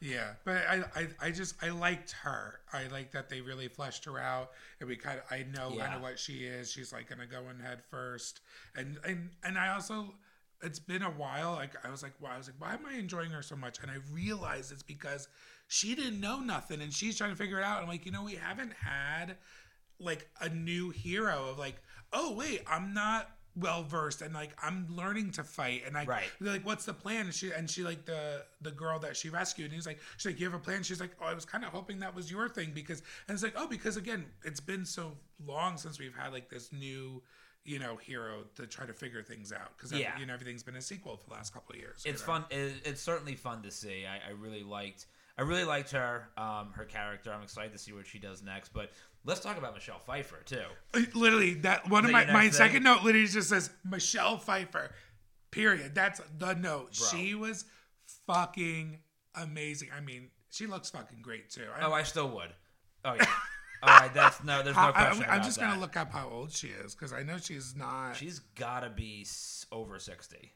[SPEAKER 3] Yeah, but I, I, I just I liked her. I like that they really fleshed her out, and we kind of I know kind of what she is. She's like gonna go in head first, and and and I also it's been a while. Like I was like, why? I was like, why am I enjoying her so much? And I realized it's because she didn't know nothing, and she's trying to figure it out. I'm like, you know, we haven't had like a new hero of like, oh wait, I'm not well versed and like I'm learning to fight and like
[SPEAKER 2] Right.
[SPEAKER 3] like, what's the plan? And she and she like the the girl that she rescued and he's like, she's like, you have a plan? She's like, oh, I was kind of hoping that was your thing because and it's like, oh, because again, it's been so long since we've had like this new you know hero to try to figure things out because
[SPEAKER 2] Yeah.
[SPEAKER 3] you know everything's been a sequel for the last couple of years. you
[SPEAKER 2] it's
[SPEAKER 3] know?
[SPEAKER 2] fun. It, it's certainly fun to see. I, I really liked. I really liked her. Um, her character. I'm excited to see what she does next. But let's talk about Michelle Pfeiffer too.
[SPEAKER 3] Literally, that one of my my
[SPEAKER 2] thing?
[SPEAKER 3] second note literally just says Michelle Pfeiffer. Period. That's the note.
[SPEAKER 2] Bro.
[SPEAKER 3] She was fucking amazing. I mean, she looks fucking great too. I,
[SPEAKER 2] Oh, I still would. Oh yeah. All right. That's no. There's no question.
[SPEAKER 3] I,
[SPEAKER 2] am
[SPEAKER 3] just
[SPEAKER 2] that.
[SPEAKER 3] gonna look up how old she is because I know she's not
[SPEAKER 2] She's gotta be over sixty.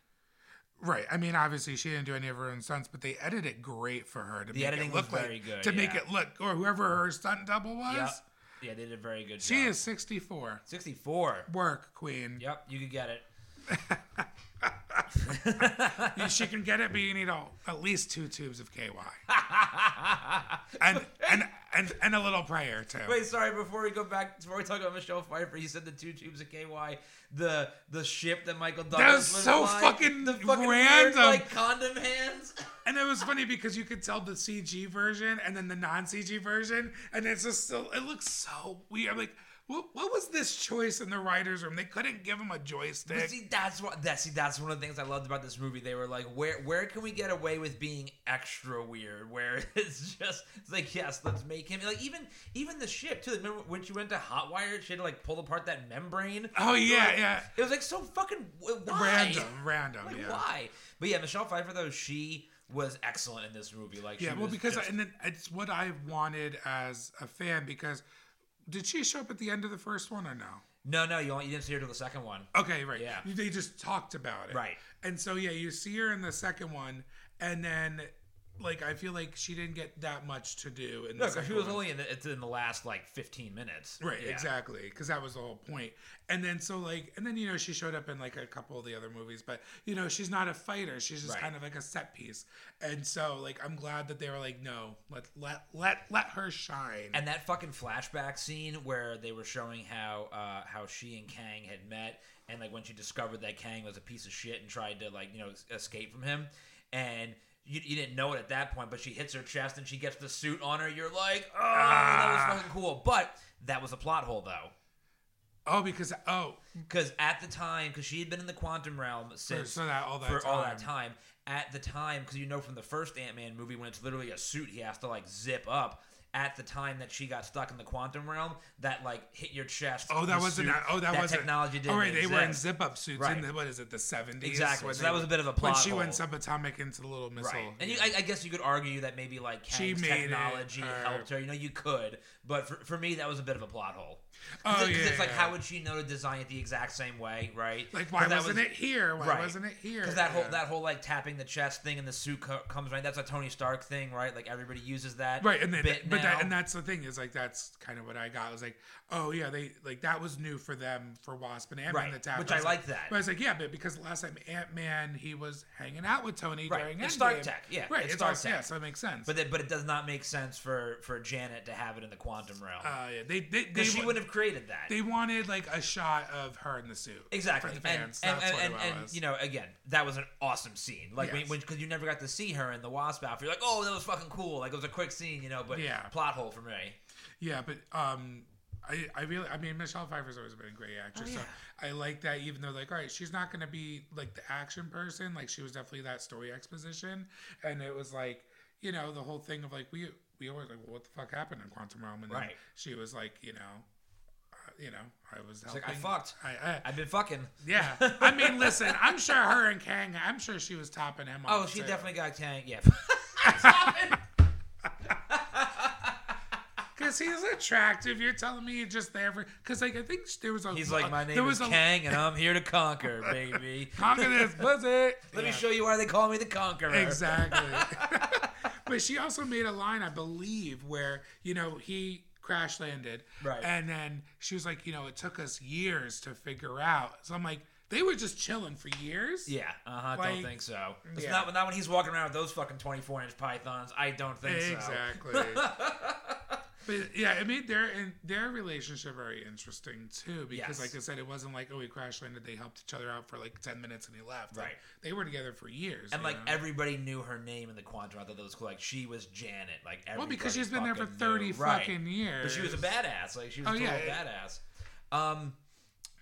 [SPEAKER 3] Right. I mean, obviously she didn't do any of her own stunts, but they edited it great for her to make
[SPEAKER 2] editing
[SPEAKER 3] it look
[SPEAKER 2] was
[SPEAKER 3] like
[SPEAKER 2] very good,
[SPEAKER 3] to make it look or whoever her stunt double was.
[SPEAKER 2] Yep. Yeah, they did a very good job.
[SPEAKER 3] She is 64.
[SPEAKER 2] sixty-four.
[SPEAKER 3] Work queen.
[SPEAKER 2] Yep, you could get it.
[SPEAKER 3] She can get it, but you need a, at least two tubes of KY. and, and and and a little prayer too.
[SPEAKER 2] Wait, sorry. Before we go back, before we talk about Michelle Pfeiffer, you said the two tubes of KY, the the ship that Michael Douglas
[SPEAKER 3] was so
[SPEAKER 2] flying,
[SPEAKER 3] fucking
[SPEAKER 2] the fucking
[SPEAKER 3] random.
[SPEAKER 2] weird, like condom hands.
[SPEAKER 3] And it was funny because you could tell the CG version and then the non CG version, and it's just still it looks so weird. I'm like, what, what was this choice in the writers' room? They couldn't give him a
[SPEAKER 2] But
[SPEAKER 3] joystick.
[SPEAKER 2] see, that's what that see that's one of the things I loved about this movie. They were like, where where can we get away with being extra weird? Where it's just it's like, yes, let's make him like even even the ship too. Like, remember when she went to Hotwire, she had to like pull apart that membrane.
[SPEAKER 3] Oh, yeah,
[SPEAKER 2] Like,
[SPEAKER 3] yeah.
[SPEAKER 2] It was like so fucking why?
[SPEAKER 3] Random, random,
[SPEAKER 2] Like
[SPEAKER 3] yeah.
[SPEAKER 2] why? But yeah, Michelle Pfeiffer though she was excellent in this movie. Like she
[SPEAKER 3] Yeah, well, because
[SPEAKER 2] just-
[SPEAKER 3] and then it's what I wanted as a fan. Because did she show up at the end of the first one or no?
[SPEAKER 2] no no you, only- you didn't see her till the second one.
[SPEAKER 3] Okay, right.
[SPEAKER 2] Yeah.
[SPEAKER 3] They just talked about it.
[SPEAKER 2] Right.
[SPEAKER 3] And so yeah, you see her in the second one, and then like I feel like she didn't get that much to do in
[SPEAKER 2] No, she was only in the, it's in the last like fifteen minutes.
[SPEAKER 3] Right,
[SPEAKER 2] Yeah.
[SPEAKER 3] exactly, because that was the whole point. And then so like, and then you know she showed up in like a couple of the other movies, but you know she's not a fighter; she's just
[SPEAKER 2] Right.
[SPEAKER 3] kind of like a set piece. And so like, I'm glad that they were like, no, let let let let her shine.
[SPEAKER 2] And that fucking flashback scene where they were showing how uh, how she and Kang had met, and like when she discovered that Kang was a piece of shit and tried to like you know escape from him, and you, you didn't know it at that point, but she hits her chest and she gets the suit on her. You're like, oh, that was ah. fucking cool. But that was a plot hole though.
[SPEAKER 3] oh, because oh,
[SPEAKER 2] Because at the time, because she had been in the quantum realm since
[SPEAKER 3] so that all that
[SPEAKER 2] for all that
[SPEAKER 3] time.
[SPEAKER 2] time. At the time, because you know from the first Ant Man movie, when it's literally a suit, he has to like zip up. At the time that she got stuck in the quantum realm, that like hit your chest.
[SPEAKER 3] Oh, that wasn't.
[SPEAKER 2] suit,
[SPEAKER 3] oh, that, wasn't.
[SPEAKER 2] technology didn't
[SPEAKER 3] Oh, right, they were in zip-up suits
[SPEAKER 2] Right.
[SPEAKER 3] in the, what is it, the seventies?
[SPEAKER 2] Exactly. So that was a bit of a plot.
[SPEAKER 3] when she went subatomic into the little missile.
[SPEAKER 2] Right, and you, I, I guess you could argue that maybe like
[SPEAKER 3] She
[SPEAKER 2] Kang's
[SPEAKER 3] made it,
[SPEAKER 2] technology
[SPEAKER 3] uh,
[SPEAKER 2] helped her. You know, you could, but for, for me, that was a bit of a plot hole.
[SPEAKER 3] Oh, yeah,
[SPEAKER 2] it's like,
[SPEAKER 3] yeah.
[SPEAKER 2] how would she know to design it the exact same way, right?
[SPEAKER 3] Like, why wasn't
[SPEAKER 2] was-
[SPEAKER 3] it here? Why
[SPEAKER 2] Right.
[SPEAKER 3] wasn't it here?
[SPEAKER 2] Because that whole
[SPEAKER 3] Yeah.
[SPEAKER 2] that whole like tapping the chest thing and the suit co- comes right. That's a Tony Stark thing, right? Like everybody uses that.
[SPEAKER 3] right and then but
[SPEAKER 2] now.
[SPEAKER 3] that and that's the thing is like that's kind of what i got I was like oh yeah they like that was new for them for wasp and ant-man
[SPEAKER 2] Right,
[SPEAKER 3] the tap
[SPEAKER 2] which
[SPEAKER 3] I
[SPEAKER 2] I
[SPEAKER 3] was
[SPEAKER 2] like that.
[SPEAKER 3] but i was like yeah but because last time ant-man he was hanging out with tony
[SPEAKER 2] Right,
[SPEAKER 3] during
[SPEAKER 2] it's
[SPEAKER 3] Endgame.
[SPEAKER 2] Stark Tech, yeah,
[SPEAKER 3] right
[SPEAKER 2] it's
[SPEAKER 3] it's,
[SPEAKER 2] Stark Tech.
[SPEAKER 3] yeah so it makes sense
[SPEAKER 2] But it, but it does not make sense for for Janet to have it in the quantum realm
[SPEAKER 3] uh, yeah, they they, they,
[SPEAKER 2] because she wouldn't have created that.
[SPEAKER 3] they wanted like a shot of her in the suit
[SPEAKER 2] Exactly,
[SPEAKER 3] for the
[SPEAKER 2] and
[SPEAKER 3] fans
[SPEAKER 2] and,
[SPEAKER 3] that's
[SPEAKER 2] and,
[SPEAKER 3] what
[SPEAKER 2] and,
[SPEAKER 3] it
[SPEAKER 2] and,
[SPEAKER 3] was
[SPEAKER 2] you know, again, that was an awesome scene. Like
[SPEAKER 3] Yes.
[SPEAKER 2] when because you never got to see her in the Wasp outfit. You're like, oh, that was fucking cool. Like it was a quick scene, you know. But
[SPEAKER 3] Yeah.
[SPEAKER 2] plot hole for me.
[SPEAKER 3] Yeah, but um, I I really I mean Michelle Pfeiffer's always been a great actress.
[SPEAKER 2] Oh,
[SPEAKER 3] So I like that even though like all right she's not gonna be like the action person like she was definitely that story exposition and it was like you know the whole thing of like we we always like well, what the fuck happened in Quantum Realm and then
[SPEAKER 2] Right.
[SPEAKER 3] she was like you know you know I was
[SPEAKER 2] like, "I fucked.
[SPEAKER 3] I, I
[SPEAKER 2] I've been fucking.
[SPEAKER 3] yeah I mean listen I'm sure her and Kang I'm sure she was topping him
[SPEAKER 2] Oh, she
[SPEAKER 3] too.
[SPEAKER 2] definitely got Kang. Yeah.
[SPEAKER 3] Because he's attractive. You're telling me you're just there for because like I think there was a
[SPEAKER 2] He's like, my
[SPEAKER 3] there
[SPEAKER 2] name
[SPEAKER 3] was
[SPEAKER 2] is
[SPEAKER 3] a,
[SPEAKER 2] Kang, and I'm here to conquer, baby.
[SPEAKER 3] Conquer this pussy.
[SPEAKER 2] Let
[SPEAKER 3] Yeah.
[SPEAKER 2] me show you why they call me the Conqueror.
[SPEAKER 3] Exactly. but she also made a line, I believe, where, you know, he crash landed.
[SPEAKER 2] Right.
[SPEAKER 3] And then she was like, you know, it took us years to figure out. So I'm like, they were just chilling for years?
[SPEAKER 2] Yeah, uh huh.
[SPEAKER 3] Like,
[SPEAKER 2] don't think so. It's
[SPEAKER 3] yeah.
[SPEAKER 2] not not when he's walking around with those fucking 24 inch pythons. I don't think so.
[SPEAKER 3] Exactly. but yeah, it made their and their relationship very interesting too because,
[SPEAKER 2] Yes.
[SPEAKER 3] like I said, it wasn't like oh he crash landed. They helped each other out for like ten minutes and he left. Like,
[SPEAKER 2] Right.
[SPEAKER 3] they were together for years.
[SPEAKER 2] And like
[SPEAKER 3] know?
[SPEAKER 2] everybody knew her name in the quantum. I thought that was cool. Like she was Janet. Like
[SPEAKER 3] well, because she's been there for thirty
[SPEAKER 2] knew. Right.
[SPEAKER 3] fucking years.
[SPEAKER 2] But she was a badass. Like she was
[SPEAKER 3] Oh,
[SPEAKER 2] a total
[SPEAKER 3] yeah.
[SPEAKER 2] badass. Um.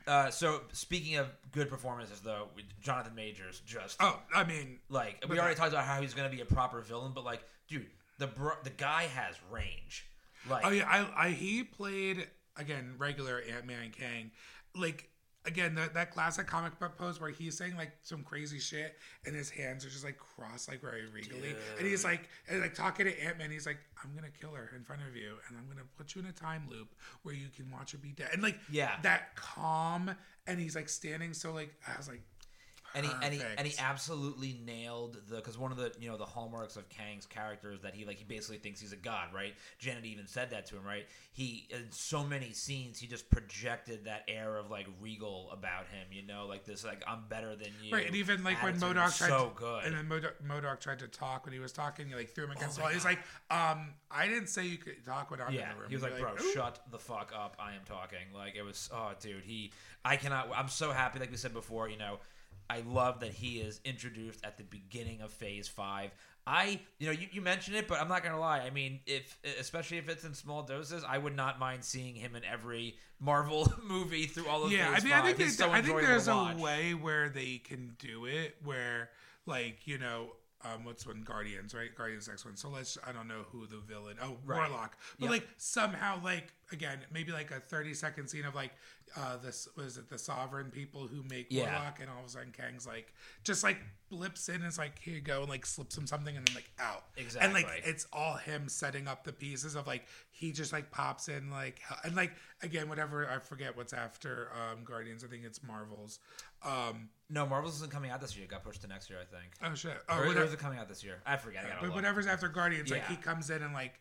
[SPEAKER 2] Uh, so speaking of good performances, though, Jonathan Majors just
[SPEAKER 3] Oh, I mean,
[SPEAKER 2] like we already talked about how he's going to be a proper villain, but like, dude, the bro- the guy has range. Like,
[SPEAKER 3] Oh yeah, I, I he played again regular Ant Man Kang, like again that that classic comic book pose where he's saying like some crazy shit and his hands are just like crossed like very regally, and he's like and like talking to Ant Man, he's like, I'm gonna kill her in front of you, and I'm gonna put you in a time loop where you can watch her be dead, and like
[SPEAKER 2] Yeah.
[SPEAKER 3] that calm, and he's like standing so like I was like.
[SPEAKER 2] And he and he and he absolutely nailed the because one of the you know the hallmarks of Kang's character is that he like he basically thinks he's a god, right? Janet even said that to him, right? He in so many scenes he just projected that air of like regal about him, you know, like this like I'm better than you.
[SPEAKER 3] Right, and even like when
[SPEAKER 2] MODOK
[SPEAKER 3] tried
[SPEAKER 2] so
[SPEAKER 3] to,
[SPEAKER 2] good.
[SPEAKER 3] and then MODOK, MODOK tried to talk when he was talking, he like threw him against the
[SPEAKER 2] my
[SPEAKER 3] wall. He's like, um, I didn't say you could talk when I'm
[SPEAKER 2] yeah,
[SPEAKER 3] in the room.
[SPEAKER 2] he was
[SPEAKER 3] You'd
[SPEAKER 2] like, "Bro,
[SPEAKER 3] "Ooh."
[SPEAKER 2] shut the fuck up! I am talking." Like it was, oh, dude, he, I cannot. I'm so happy. Like we said before, you know, I love that he is introduced at the beginning of Phase Five. I, you know, you, you mentioned it, but I'm not gonna lie. I mean, if especially if it's in small doses, I would not mind seeing him in every Marvel movie through all of
[SPEAKER 3] Yeah,
[SPEAKER 2] Phase
[SPEAKER 3] I mean, I think, they,
[SPEAKER 2] so
[SPEAKER 3] I think there's a way where they can do it where, like, you know, um, what's one Guardians, right? Guardians next one. So let's, I don't know who the villain. Oh,
[SPEAKER 2] Right.
[SPEAKER 3] Warlock. But
[SPEAKER 2] Yep.
[SPEAKER 3] like somehow, like again, maybe like a 30 second scene of like, uh, this was it the sovereign people who make
[SPEAKER 2] Yeah.
[SPEAKER 3] Warlock, and all of a sudden Kang's like, just like blips in, and it's like here you go, and like slips him something, and then like out. Exactly and like it's all him setting up the pieces of like he just like pops in like and like again whatever I forget what's after um Guardians I think it's Marvels um
[SPEAKER 2] No, Marvel's isn't coming out this year. It got pushed to next year, I think.
[SPEAKER 3] oh shit
[SPEAKER 2] Or,
[SPEAKER 3] oh
[SPEAKER 2] or
[SPEAKER 3] whatever,
[SPEAKER 2] is it coming out this year? I forget. I gotta
[SPEAKER 3] but
[SPEAKER 2] look.
[SPEAKER 3] whatever's after Guardians like
[SPEAKER 2] Yeah.
[SPEAKER 3] he comes in and like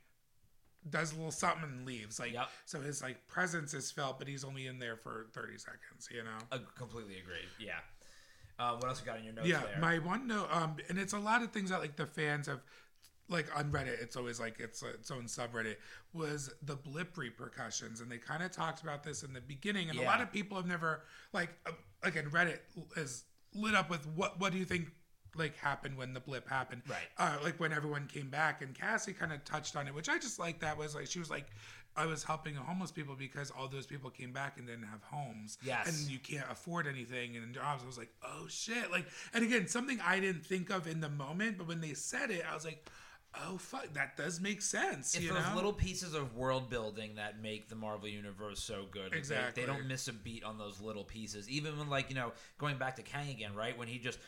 [SPEAKER 3] does a little something and leaves like
[SPEAKER 2] Yep.
[SPEAKER 3] so his like presence is felt but he's only in there for 30 seconds you know
[SPEAKER 2] I completely agree. Yeah. Uh, what else you got in your notes
[SPEAKER 3] yeah
[SPEAKER 2] there?
[SPEAKER 3] my one note um and it's a lot of things that like the fans have like on reddit it's always like it's its own subreddit was the blip repercussions and they kind of talked about this in the beginning and a lot of people have never like uh, again reddit is lit up with what what do you think like happened when the blip happened
[SPEAKER 2] Right.
[SPEAKER 3] uh, like when everyone came back and cassie kind of touched on it which i just like that was like she was like i was helping homeless people because all those people came back and didn't have homes
[SPEAKER 2] Yes.
[SPEAKER 3] and you can't afford anything and jobs. I was like, oh shit. Like, and again, something I didn't think of in the moment, but when they said it, I was like, oh fuck, that does make sense.
[SPEAKER 2] It's
[SPEAKER 3] you
[SPEAKER 2] those
[SPEAKER 3] know?
[SPEAKER 2] little pieces of world building that make the Marvel universe so good. Like, they-
[SPEAKER 3] Exactly.
[SPEAKER 2] They, don't miss a beat on those little pieces. Even when, like, you know, going back to Kang again, right? When he just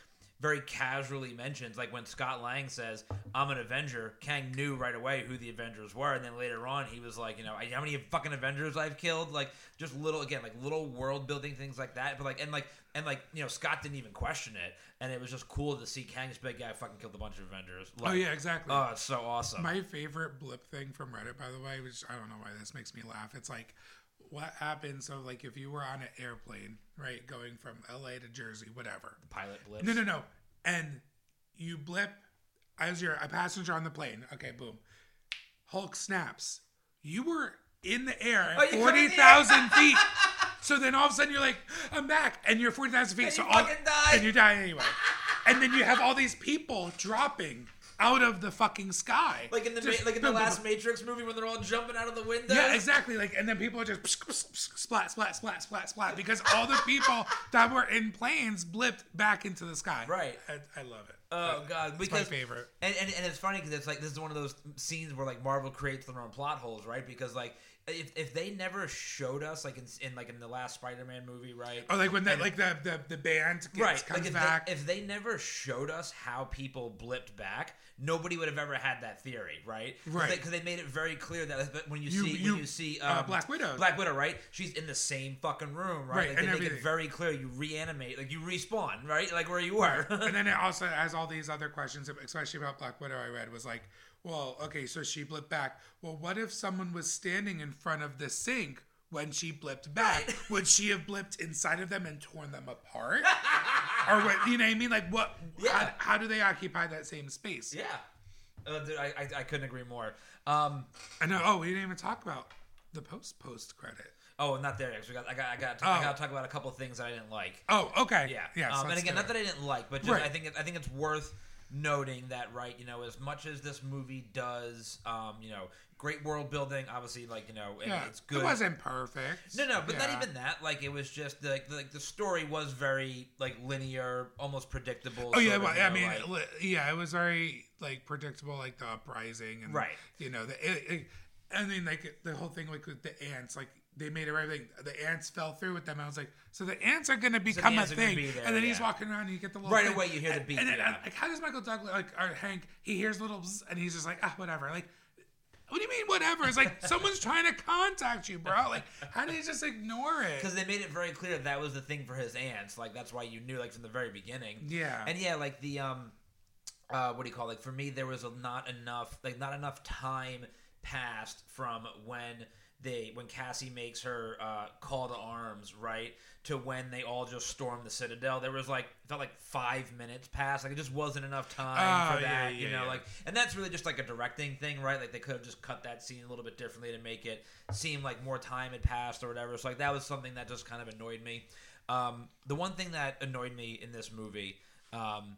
[SPEAKER 2] very casually mentions, like, when Scott Lang says, I'm an Avenger, Kang knew right away who the Avengers were. And then later on, he was like, you know, how many fucking Avengers I've killed? Like, just little, again, like, little world building things like that. But, like, and, like, and, like, you know, Scott didn't even question it. And it was just cool to see Kang just be like, yeah, I fucking killed a bunch of Avengers.
[SPEAKER 3] Oh,
[SPEAKER 2] like, oh
[SPEAKER 3] yeah, exactly.
[SPEAKER 2] Oh, it's so awesome.
[SPEAKER 3] My favorite blip thing from Reddit, by the way, which I don't know why this makes me laugh. It's like, what happens? So, like, if you were on an airplane, right, going from LA to Jersey, whatever.
[SPEAKER 2] The pilot Blitz.
[SPEAKER 3] No, no, no. And you blip as you're a passenger on the plane. Okay, boom. Hulk snaps. You were in the air at
[SPEAKER 2] you come in the
[SPEAKER 3] 40,000 feet. So then all of a sudden you're like, I'm back. And you're 40,000 feet.
[SPEAKER 2] And
[SPEAKER 3] so all,
[SPEAKER 2] die.
[SPEAKER 3] And you die anyway. and then you have all these people dropping out of the fucking sky.
[SPEAKER 2] Like in the
[SPEAKER 3] Just
[SPEAKER 2] ma- like in the last. Matrix movie when they're all jumping out of the window.
[SPEAKER 3] Yeah, exactly. Like, and then people are just splat, splat, splat, splat, splat, because all the people that were in planes blipped back into the sky.
[SPEAKER 2] Right.
[SPEAKER 3] I, I love it.
[SPEAKER 2] Oh god,
[SPEAKER 3] It's
[SPEAKER 2] because
[SPEAKER 3] my favorite.
[SPEAKER 2] And, and and it's funny because it's like this is one of those scenes where like Marvel creates their own plot holes, right? Because like if, if they never showed us like in, in like in the last Spider-Man movie, right?
[SPEAKER 3] Oh, like when that, like the the, the band gets,
[SPEAKER 2] right.
[SPEAKER 3] comes
[SPEAKER 2] Like if
[SPEAKER 3] back.
[SPEAKER 2] they, if they never showed us how people blipped back, nobody would have ever had that theory, right?
[SPEAKER 3] Right.
[SPEAKER 2] Because they, made it very clear that when you,
[SPEAKER 3] You-
[SPEAKER 2] see
[SPEAKER 3] you-
[SPEAKER 2] when you see
[SPEAKER 3] uh,
[SPEAKER 2] um,
[SPEAKER 3] Black Widow.
[SPEAKER 2] Black Widow, right? She's in the same fucking room, right?
[SPEAKER 3] Right,
[SPEAKER 2] Like,
[SPEAKER 3] and
[SPEAKER 2] they make it very clear. You reanimate, like you respawn, right? Like where you were.
[SPEAKER 3] and then it also has all these other questions, especially about Black Widow. I read was like, well, okay, so she blipped back. Well, what if someone was standing in front of the sink when she blipped back?
[SPEAKER 2] Right.
[SPEAKER 3] Would she have blipped inside of them and torn them apart? or what? You know what I mean? Like, what?
[SPEAKER 2] Yeah.
[SPEAKER 3] How, how do they occupy that same space?
[SPEAKER 2] yeah. Uh, dude, I, I I couldn't agree more. Um,
[SPEAKER 3] I know. Oh, we didn't even talk about the post post credit.
[SPEAKER 2] oh, not there. yet, 'cause we got I got I got
[SPEAKER 3] Oh.
[SPEAKER 2] I got to talk about a couple of things that I didn't like.
[SPEAKER 3] Oh, okay.
[SPEAKER 2] Yeah,
[SPEAKER 3] Yes.
[SPEAKER 2] Um, and again, not that I didn't like, but just
[SPEAKER 3] Right.
[SPEAKER 2] I think it, I think it's worth noting that right. You know, as much as this movie does, um, you know, great world building. Obviously, like you know,
[SPEAKER 3] Yeah,
[SPEAKER 2] it's good.
[SPEAKER 3] It wasn't perfect.
[SPEAKER 2] No, no, but
[SPEAKER 3] Yeah.
[SPEAKER 2] not even that. Like it was just the like the story was very like linear, almost predictable.
[SPEAKER 3] Oh yeah,
[SPEAKER 2] of,
[SPEAKER 3] well, I
[SPEAKER 2] know,
[SPEAKER 3] mean,
[SPEAKER 2] like-
[SPEAKER 3] li- yeah, it was very like predictable, like the uprising and
[SPEAKER 2] Right.
[SPEAKER 3] You know, the it, it, I mean, like the whole thing, like with the ants, like they made it right. Like the ants fell through with them. I was like, so the ants are going to become
[SPEAKER 2] ants
[SPEAKER 3] a thing.
[SPEAKER 2] there,
[SPEAKER 3] and then he's walking around, and you get the little
[SPEAKER 2] Right
[SPEAKER 3] thing.
[SPEAKER 2] away you hear the beat,
[SPEAKER 3] And then,
[SPEAKER 2] yeah.
[SPEAKER 3] like, how does Michael Douglas, like, or Hank, he hears little, and he's just like, ah, whatever. Like, what do you mean, whatever? It's like someone's trying to contact you, bro. Like, how do you just ignore it?
[SPEAKER 2] because they made it very clear that was the thing for his ants. Like that's why you knew, like from the very beginning.
[SPEAKER 3] Yeah.
[SPEAKER 2] And yeah, like the um, uh, what do you call it? Like for me, there was a, not enough, like not enough time passed from when they when Cassie makes her uh, call to arms, right, to when they all just storm the Citadel. There was like felt like five minutes passed. Like it just wasn't enough time
[SPEAKER 3] Oh,
[SPEAKER 2] for
[SPEAKER 3] yeah,
[SPEAKER 2] that. you know,
[SPEAKER 3] yeah.
[SPEAKER 2] like and that's really just like a directing thing, right? Like they could have just cut that scene a little bit differently to make it seem like more time had passed or whatever. So like that was something that just kind of annoyed me. Um, the one thing that annoyed me in this movie, um,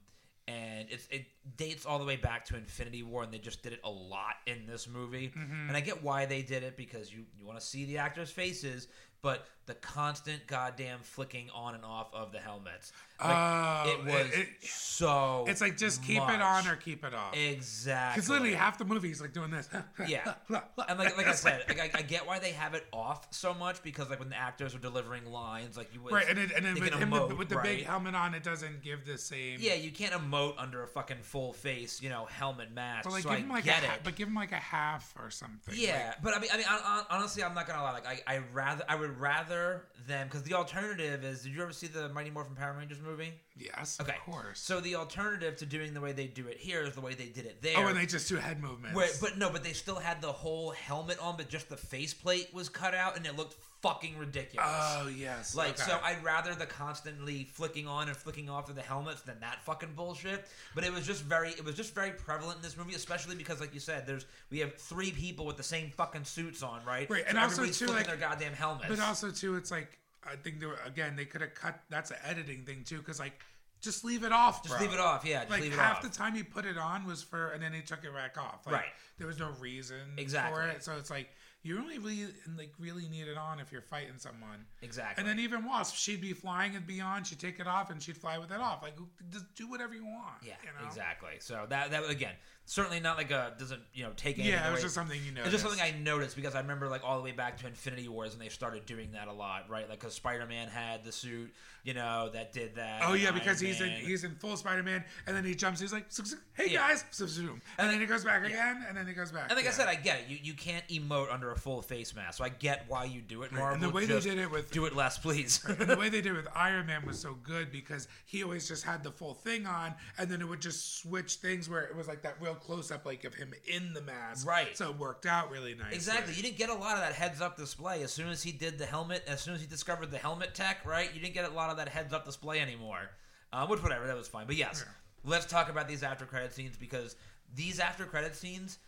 [SPEAKER 2] and it's, it dates all the way back to Infinity War, and they just did it a lot in this movie.
[SPEAKER 3] Mm-hmm.
[SPEAKER 2] And I get why they did it because you you want to see the actors' faces, but the constant goddamn flicking on and off of the helmets, like,
[SPEAKER 3] Oh,
[SPEAKER 2] it was
[SPEAKER 3] it-
[SPEAKER 2] so.
[SPEAKER 3] It's like just keep
[SPEAKER 2] much.
[SPEAKER 3] it on or keep it off.
[SPEAKER 2] exactly.
[SPEAKER 3] Because literally half the movie is like doing this.
[SPEAKER 2] Yeah, and like like I said, like, I, I get why they have it off so much because like when the actors are delivering lines, like you would
[SPEAKER 3] right, and, it, and then with him the- with the
[SPEAKER 2] right?
[SPEAKER 3] big helmet on, it doesn't give the same.
[SPEAKER 2] Yeah, you can't emote under a fucking full face, you know, helmet mask.
[SPEAKER 3] but like
[SPEAKER 2] so
[SPEAKER 3] give
[SPEAKER 2] I
[SPEAKER 3] him like
[SPEAKER 2] get
[SPEAKER 3] a,
[SPEAKER 2] it.
[SPEAKER 3] but give him like a half or something.
[SPEAKER 2] yeah, but I mean, I mean, hon- hon- honestly, I'm not gonna lie. Like, I, I rather, I would rather them because the alternative is. Did you ever see the Mighty Morphin Power Rangers movie?
[SPEAKER 3] Yes,
[SPEAKER 2] Okay,
[SPEAKER 3] of course.
[SPEAKER 2] So the alternative to doing the way they do it here is the way they did it there.
[SPEAKER 3] oh, and they just do head movements.
[SPEAKER 2] Where, but no, but they still had the whole helmet on, but just the faceplate was cut out, and it looked fucking ridiculous.
[SPEAKER 3] oh yes,
[SPEAKER 2] Like,
[SPEAKER 3] okay.
[SPEAKER 2] so I'd rather the constantly flicking on and flicking off of the helmets than that fucking bullshit. But it was just very, it was just very prevalent in this movie, especially because, like you said, there's we have three people with the same fucking suits on, right?
[SPEAKER 3] Right,
[SPEAKER 2] So
[SPEAKER 3] and also, too, like-
[SPEAKER 2] their goddamn helmets.
[SPEAKER 3] But also too, it's like I think they were again they could have cut. That's an editing thing too, because like just leave it off.
[SPEAKER 2] just
[SPEAKER 3] bro.
[SPEAKER 2] leave it off, yeah. Just
[SPEAKER 3] Like
[SPEAKER 2] leave it
[SPEAKER 3] half
[SPEAKER 2] off.
[SPEAKER 3] the time he put it on was for, and then he took it back off. Like,
[SPEAKER 2] Right.
[SPEAKER 3] There was no reason
[SPEAKER 2] Exactly.
[SPEAKER 3] for it, so it's like you only really like really need it on if you're fighting someone.
[SPEAKER 2] exactly.
[SPEAKER 3] And then even Wasp, she'd be flying and beyond. She'd take it off and she'd fly with it off. Like just do whatever you want.
[SPEAKER 2] yeah,
[SPEAKER 3] you know?
[SPEAKER 2] exactly. So that that again, certainly not like a doesn't you know take anything
[SPEAKER 3] Yeah, it was
[SPEAKER 2] away.
[SPEAKER 3] just something you know.
[SPEAKER 2] It's just something I noticed because I remember like all the way back to Infinity Wars and they started doing that a lot, right? Like because Spider Man had the suit, you know, that did that.
[SPEAKER 3] Oh
[SPEAKER 2] and
[SPEAKER 3] yeah,
[SPEAKER 2] Iron
[SPEAKER 3] because he's in he's in full Spider Man, and then he jumps. He's like, "Zoom, zoom, "Hey
[SPEAKER 2] Yeah.
[SPEAKER 3] guys," zoom, zoom. and then he goes back again, and then he goes back.
[SPEAKER 2] And like I said, I get it. You you can't emote under a full face mask, so I get why you do it. Marvel,
[SPEAKER 3] and the way they did it with
[SPEAKER 2] do it less, please.
[SPEAKER 3] and the way they did it with Iron Man was so good because he always just had the full thing on, and then it would just switch things where it was like that real close up, like of him in the mask.
[SPEAKER 2] Right.
[SPEAKER 3] So it worked out really nice.
[SPEAKER 2] Exactly. You didn't get a lot of that heads up display as soon as he did the helmet. As soon as he discovered the helmet tech, right? You didn't get a lot of that heads up display anymore. Uh, which whatever, that was fine. But yes, let's talk about these after credit scenes because these after credit scenes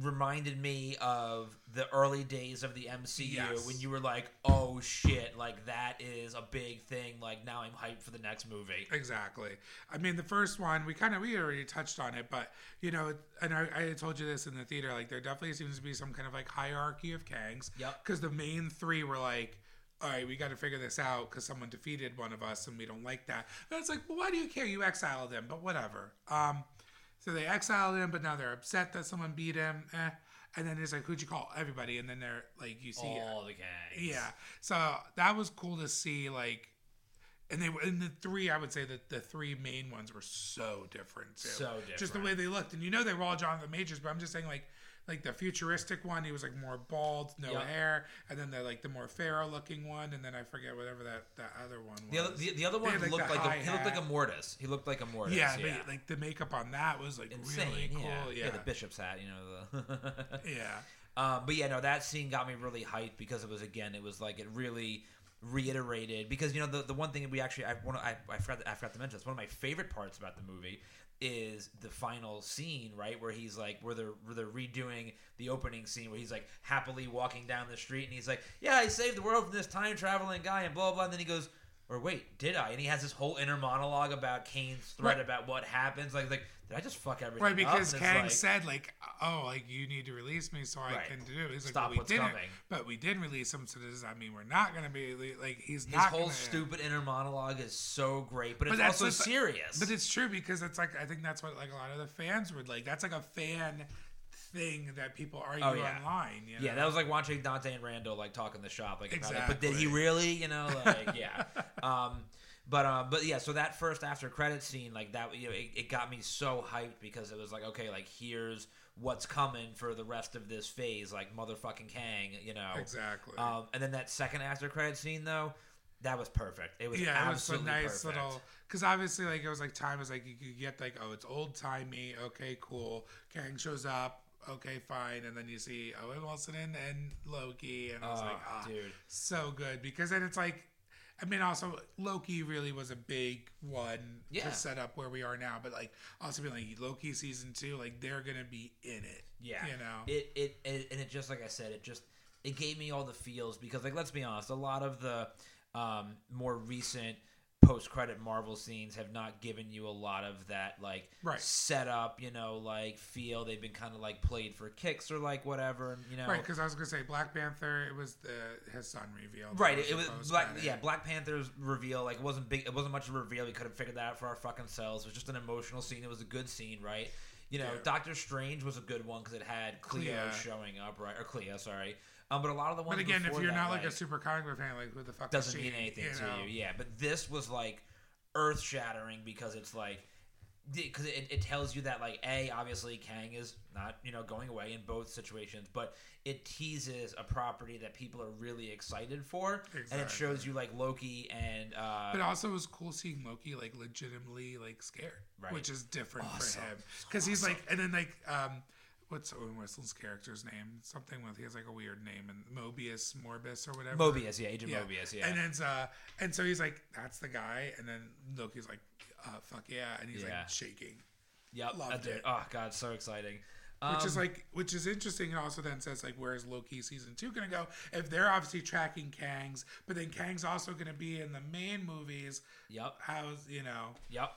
[SPEAKER 2] reminded me of the early days of the MCU
[SPEAKER 3] Yes.
[SPEAKER 2] when you were like, "Oh shit, like that is a big thing. Like now I'm hyped for the next movie."
[SPEAKER 3] Exactly. I mean, the first one we kind of we already touched on it, but you know, and I, I told you this in the theater. Like, there definitely seems to be some kind of like hierarchy of Kangs.
[SPEAKER 2] Yep.
[SPEAKER 3] Because the main three were like. All right, we got to figure this out because someone defeated one of us and we don't like that. And it's like, well, why do you care? You exiled them, but whatever. Um, so they exiled him, but now they're upset that someone beat him. Eh. and then it's like who'd you call everybody, and then they're like you see
[SPEAKER 2] All the Kangs.
[SPEAKER 3] yeah. So that was cool to see, like, and they were in the three. I would say that the three main ones were so different too.
[SPEAKER 2] So different.
[SPEAKER 3] Just the way they looked, and you know they were all Jonathan Majors, but I'm just saying like. Like the futuristic one, he was like more bald, no
[SPEAKER 2] Yep.
[SPEAKER 3] hair, and then the like the more pharaoh looking one, and then I forget whatever that, that other one was.
[SPEAKER 2] The other, the, the other one
[SPEAKER 3] had, like,
[SPEAKER 2] looked like a, he looked like Immortus. He looked like Immortus.
[SPEAKER 3] yeah,
[SPEAKER 2] Yeah,
[SPEAKER 3] but like the makeup on that was like
[SPEAKER 2] insane.
[SPEAKER 3] really cool.
[SPEAKER 2] yeah.
[SPEAKER 3] Yeah,
[SPEAKER 2] the bishop's hat. You know the.
[SPEAKER 3] yeah.
[SPEAKER 2] Um, but yeah, no, that scene got me really hyped because it was again, it was like it really reiterated because you know the the one thing that we actually I want I, I forgot I forgot to mention this one of my favorite parts about the movie is the final scene right where he's like where they're where they're redoing the opening scene where he's like happily walking down the street and he's like yeah I saved the world from this time traveling guy and blah blah, blah and then he goes or wait did I and he has this whole inner monologue about Kang's threat
[SPEAKER 3] Right.
[SPEAKER 2] about what happens like like did I just fuck everything
[SPEAKER 3] Right, because Kang
[SPEAKER 2] like-
[SPEAKER 3] said like, "Oh, like you need to release me so I
[SPEAKER 2] Right.
[SPEAKER 3] can do." it. He's like,
[SPEAKER 2] Stop
[SPEAKER 3] "But we
[SPEAKER 2] what's
[SPEAKER 3] didn't,
[SPEAKER 2] coming."
[SPEAKER 3] but we did release him. So does that mean we're not going to be like he's
[SPEAKER 2] his
[SPEAKER 3] not
[SPEAKER 2] whole
[SPEAKER 3] gonna,
[SPEAKER 2] stupid inner monologue is so great, but it's
[SPEAKER 3] But that's
[SPEAKER 2] also serious.
[SPEAKER 3] But it's true because it's like I think that's what like a lot of the fans would like. That's like a fan thing that people argue
[SPEAKER 2] Oh, yeah.
[SPEAKER 3] online. You know?
[SPEAKER 2] yeah, that was like watching Dante and Randall like talk in the shop, like about it. But did he really? You know, like yeah. Um, but um, but yeah. So that first after credit scene, like that, you know, it, it got me so hyped because it was like, okay, like here's what's coming for the rest of this phase, like motherfucking Kang, you know.
[SPEAKER 3] exactly.
[SPEAKER 2] Um, and then that second after credit scene though, that was perfect. It was
[SPEAKER 3] yeah, it was a
[SPEAKER 2] absolutely
[SPEAKER 3] nice
[SPEAKER 2] perfect.
[SPEAKER 3] little because obviously like it was like time was like you could get like oh it's old timey okay cool Kang shows up okay fine. And then you see Owen Wilson and, and Loki and I was
[SPEAKER 2] Oh,
[SPEAKER 3] like ah
[SPEAKER 2] dude.
[SPEAKER 3] so good. Because then it's like I mean also Loki really was a big one
[SPEAKER 2] Yeah.
[SPEAKER 3] to set up where we are now. But like also being like Loki season two like they're gonna be in it
[SPEAKER 2] Yeah,
[SPEAKER 3] you know?
[SPEAKER 2] It, it it and it just like I said, it just it gave me all the feels. Because like let's be honest, a lot of the um, more recent post credit Marvel scenes have not given you a lot of that like
[SPEAKER 3] Right.
[SPEAKER 2] setup, you know, like feel. They've been kind of like played for kicks or like whatever, and you know,
[SPEAKER 3] right because I was gonna say Black Panther it was the his son reveal.
[SPEAKER 2] Right, it, it was Black, yeah. Black Panther's reveal, like it wasn't big. It wasn't much of a reveal. We could have figured that out for our fucking selves. It was just an emotional scene. It was a good scene, right? You know,
[SPEAKER 3] Yeah.
[SPEAKER 2] Doctor Strange was a good one because it had Cleo
[SPEAKER 3] Clea.
[SPEAKER 2] showing up, right? Or Cleo, sorry. Um, but a lot of the ones.
[SPEAKER 3] But again, if you're
[SPEAKER 2] that,
[SPEAKER 3] not like,
[SPEAKER 2] like
[SPEAKER 3] a super comic book fan, like who the fuck
[SPEAKER 2] doesn't
[SPEAKER 3] she,
[SPEAKER 2] mean anything
[SPEAKER 3] you
[SPEAKER 2] to
[SPEAKER 3] know?
[SPEAKER 2] you, yeah. But this was like earth shattering because it's like because it, it tells you that like a obviously Kang is not you know going away in both situations, but it teases a property that people are really excited for, and it shows you like Loki and uh,
[SPEAKER 3] But also, it was cool seeing Loki like legitimately like scared,
[SPEAKER 2] Right.
[SPEAKER 3] which is different
[SPEAKER 2] Awesome.
[SPEAKER 3] for him because he's like, and then like, um, what's Owen Wilson's character's name? Something with he has like a weird name and Mobius, Morbus, or whatever.
[SPEAKER 2] Mobius, yeah, Agent Mobius, yeah.
[SPEAKER 3] And then uh, and so he's like, that's the guy, and then Loki's like, uh, fuck yeah, and he's
[SPEAKER 2] Yeah.
[SPEAKER 3] like shaking.
[SPEAKER 2] yep,
[SPEAKER 3] loved it.
[SPEAKER 2] Oh god, so exciting.
[SPEAKER 3] Which is
[SPEAKER 2] Um,
[SPEAKER 3] like, which is interesting, and also then says like, where's Loki season two gonna go? If they're obviously tracking Kang's, but then Kang's also gonna be in the main movies.
[SPEAKER 2] yep,
[SPEAKER 3] How's you know?
[SPEAKER 2] yep.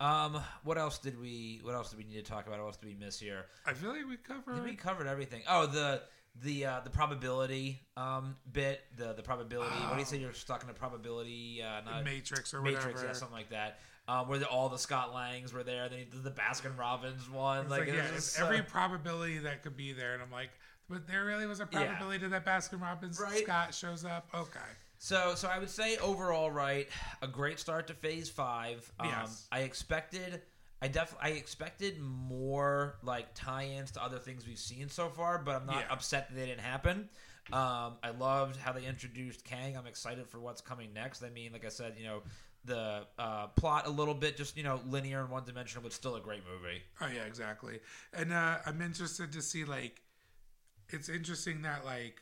[SPEAKER 2] Um, what else did we? What else did we need to talk about? What else did we miss here?
[SPEAKER 3] I feel like we covered.
[SPEAKER 2] We covered everything. Oh, the the uh, the probability um bit. The the probability. What do you say? You're stuck in a probability. Uh, not
[SPEAKER 3] Matrix or
[SPEAKER 2] Matrix,
[SPEAKER 3] whatever.
[SPEAKER 2] yeah, something like that. Um, where the, all the Scott Langs were there. Then the Baskin Robbins one.
[SPEAKER 3] It's
[SPEAKER 2] like,
[SPEAKER 3] like,
[SPEAKER 2] it
[SPEAKER 3] yeah,
[SPEAKER 2] just, uh,
[SPEAKER 3] every probability that could be there, and I'm like, but there really was a probability that Baskin Robbins
[SPEAKER 2] Right.
[SPEAKER 3] Scott shows up. Okay,
[SPEAKER 2] So, so I would say overall, right, a great start to Phase Five. Um,
[SPEAKER 3] Yes.
[SPEAKER 2] I expected, I def, I expected more like tie-ins to other things we've seen so far, but I'm not
[SPEAKER 3] Yeah.
[SPEAKER 2] upset that they didn't happen. Um, I loved how they introduced Kang. I'm excited for what's coming next. I mean, like I said, you know, the uh, plot a little bit just you know linear and one-dimensional, but still a great movie.
[SPEAKER 3] oh yeah, exactly. And uh, I'm interested to see like, it's interesting that like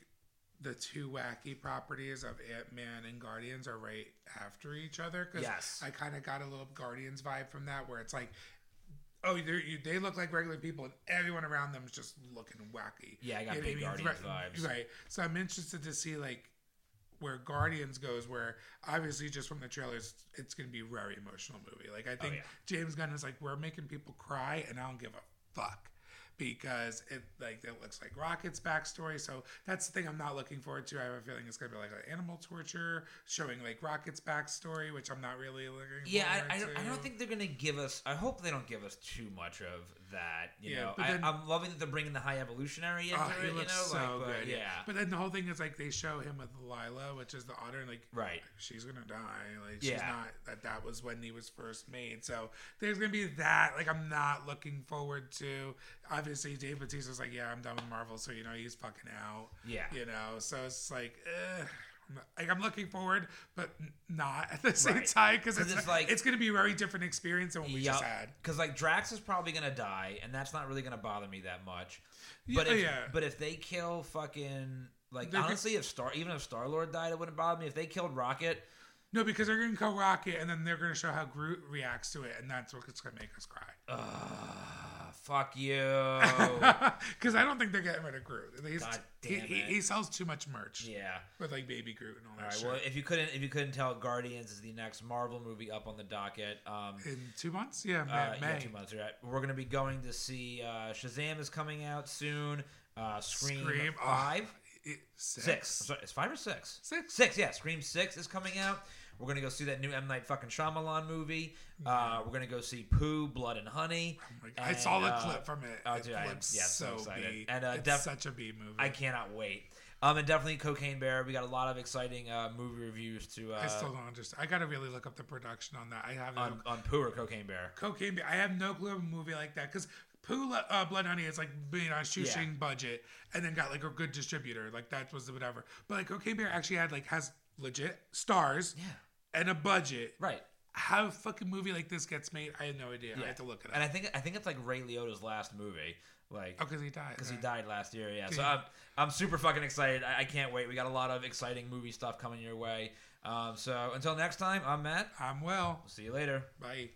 [SPEAKER 3] the two wacky properties of Ant Man and Guardians are right after each other. Cause
[SPEAKER 2] Yes.
[SPEAKER 3] I kind of got a little Guardians vibe from that, where it's like. Oh, you, they look like regular people, and everyone around them is just looking wacky.
[SPEAKER 2] Yeah, I got
[SPEAKER 3] You
[SPEAKER 2] big
[SPEAKER 3] I mean?
[SPEAKER 2] Guardians
[SPEAKER 3] right,
[SPEAKER 2] vibes.
[SPEAKER 3] Right. So I'm interested to see like where Guardians goes, where obviously just from the trailers, it's going to be a very emotional movie. Like I oh, think
[SPEAKER 2] Oh, yeah.
[SPEAKER 3] James Gunn is like, we're making people cry, and I don't give a fuck because it like it looks like Rocket's backstory. So that's the thing I'm not looking forward to. I have a feeling it's going to be like an animal torture showing like Rocket's backstory, which I'm not really looking.
[SPEAKER 2] Yeah,
[SPEAKER 3] forward
[SPEAKER 2] I, I, don't, I don't think they're gonna give us. I hope they don't give us too much of that. You
[SPEAKER 3] Yeah,
[SPEAKER 2] know,
[SPEAKER 3] but
[SPEAKER 2] I,
[SPEAKER 3] then-
[SPEAKER 2] I'm loving that they're bringing the high evolutionary into
[SPEAKER 3] Oh,
[SPEAKER 2] it.
[SPEAKER 3] looks
[SPEAKER 2] you know,
[SPEAKER 3] so
[SPEAKER 2] like, but,
[SPEAKER 3] good.
[SPEAKER 2] yeah,
[SPEAKER 3] But then the whole thing is like they show him with Lylla, which is the otter, and like
[SPEAKER 2] right.
[SPEAKER 3] she's gonna die. Like she's
[SPEAKER 2] Yeah.
[SPEAKER 3] not that that was when he was first made. So there's gonna be that. Like I'm not looking forward to. Obviously, Dave Bautista's like, yeah, I'm done with Marvel, so you know he's fucking out.
[SPEAKER 2] Yeah.
[SPEAKER 3] You know, so it's like, eh. Like I'm looking forward, but not at the same
[SPEAKER 2] Right.
[SPEAKER 3] time because it's,
[SPEAKER 2] it's
[SPEAKER 3] like it's gonna be a very different experience than what we just had.
[SPEAKER 2] Because like Drax is probably gonna die, and that's not really gonna bother me that much. But
[SPEAKER 3] Yeah,
[SPEAKER 2] if,
[SPEAKER 3] yeah.
[SPEAKER 2] but if they kill fucking like
[SPEAKER 3] They're
[SPEAKER 2] honestly, if Star even if Star Lord died, it wouldn't bother me. If they killed Rocket,
[SPEAKER 3] No, because they're gonna kill Rocket, and then they're gonna show how Groot reacts to it, and that's what's gonna make us cry.
[SPEAKER 2] uh, fuck you.
[SPEAKER 3] Because I don't think they're getting rid of Groot. He's,
[SPEAKER 2] God
[SPEAKER 3] he,
[SPEAKER 2] damn
[SPEAKER 3] he,
[SPEAKER 2] it.
[SPEAKER 3] he sells too much merch
[SPEAKER 2] yeah.
[SPEAKER 3] with like Baby Groot and all that
[SPEAKER 2] All right.
[SPEAKER 3] shit.
[SPEAKER 2] Well, if you couldn't if you couldn't tell, Guardians is the next Marvel movie up on the docket. Um,
[SPEAKER 3] In two months, yeah, May.
[SPEAKER 2] uh,
[SPEAKER 3] May.
[SPEAKER 2] yeah, two months. Right. We're gonna be going to see uh, Shazam is coming out soon. Uh, Scream,
[SPEAKER 3] Scream, oh,
[SPEAKER 2] five.
[SPEAKER 3] It- six.
[SPEAKER 2] Six. Sorry, it's five or six?
[SPEAKER 3] Six.
[SPEAKER 2] Six, yeah. Scream Six is coming out. We're gonna go see that new M Night fucking Shyamalan movie. Uh, we're gonna go see Pooh, Blood and Honey.
[SPEAKER 3] Oh God, I saw
[SPEAKER 2] And,
[SPEAKER 3] the
[SPEAKER 2] uh,
[SPEAKER 3] clip from it.
[SPEAKER 2] oh,
[SPEAKER 3] it
[SPEAKER 2] dude, I am- yeah, I'm so
[SPEAKER 3] so
[SPEAKER 2] excited.
[SPEAKER 3] B.
[SPEAKER 2] And, uh,
[SPEAKER 3] it's
[SPEAKER 2] def-
[SPEAKER 3] such a B movie.
[SPEAKER 2] I cannot wait. Um, and definitely Cocaine Bear. We got a lot of exciting uh, movie reviews to uh,
[SPEAKER 3] I still don't understand. I gotta really look up the production on that. I have
[SPEAKER 2] on on Pooh or Cocaine Bear.
[SPEAKER 3] Cocaine. Bear. I have no clue of a movie like that because Pooh uh, Blood and Honey is like being on a shoestring budget and then got like a good distributor. Like that was the whatever. But like Cocaine Bear actually had like has legit stars
[SPEAKER 2] Yeah.
[SPEAKER 3] And a budget.
[SPEAKER 2] Right.
[SPEAKER 3] How a fucking movie like this gets made, I have no idea. I have to look it up.
[SPEAKER 2] And I think I think it's like Ray Liotta's last movie. Like
[SPEAKER 3] oh, because he died.
[SPEAKER 2] because he died last year. Yeah, so I'm I'm super fucking excited. I, I can't wait. We got a lot of exciting movie stuff coming your way. Um, so until next time, I'm Matt.
[SPEAKER 3] I'm well.
[SPEAKER 2] See you later.
[SPEAKER 3] Bye.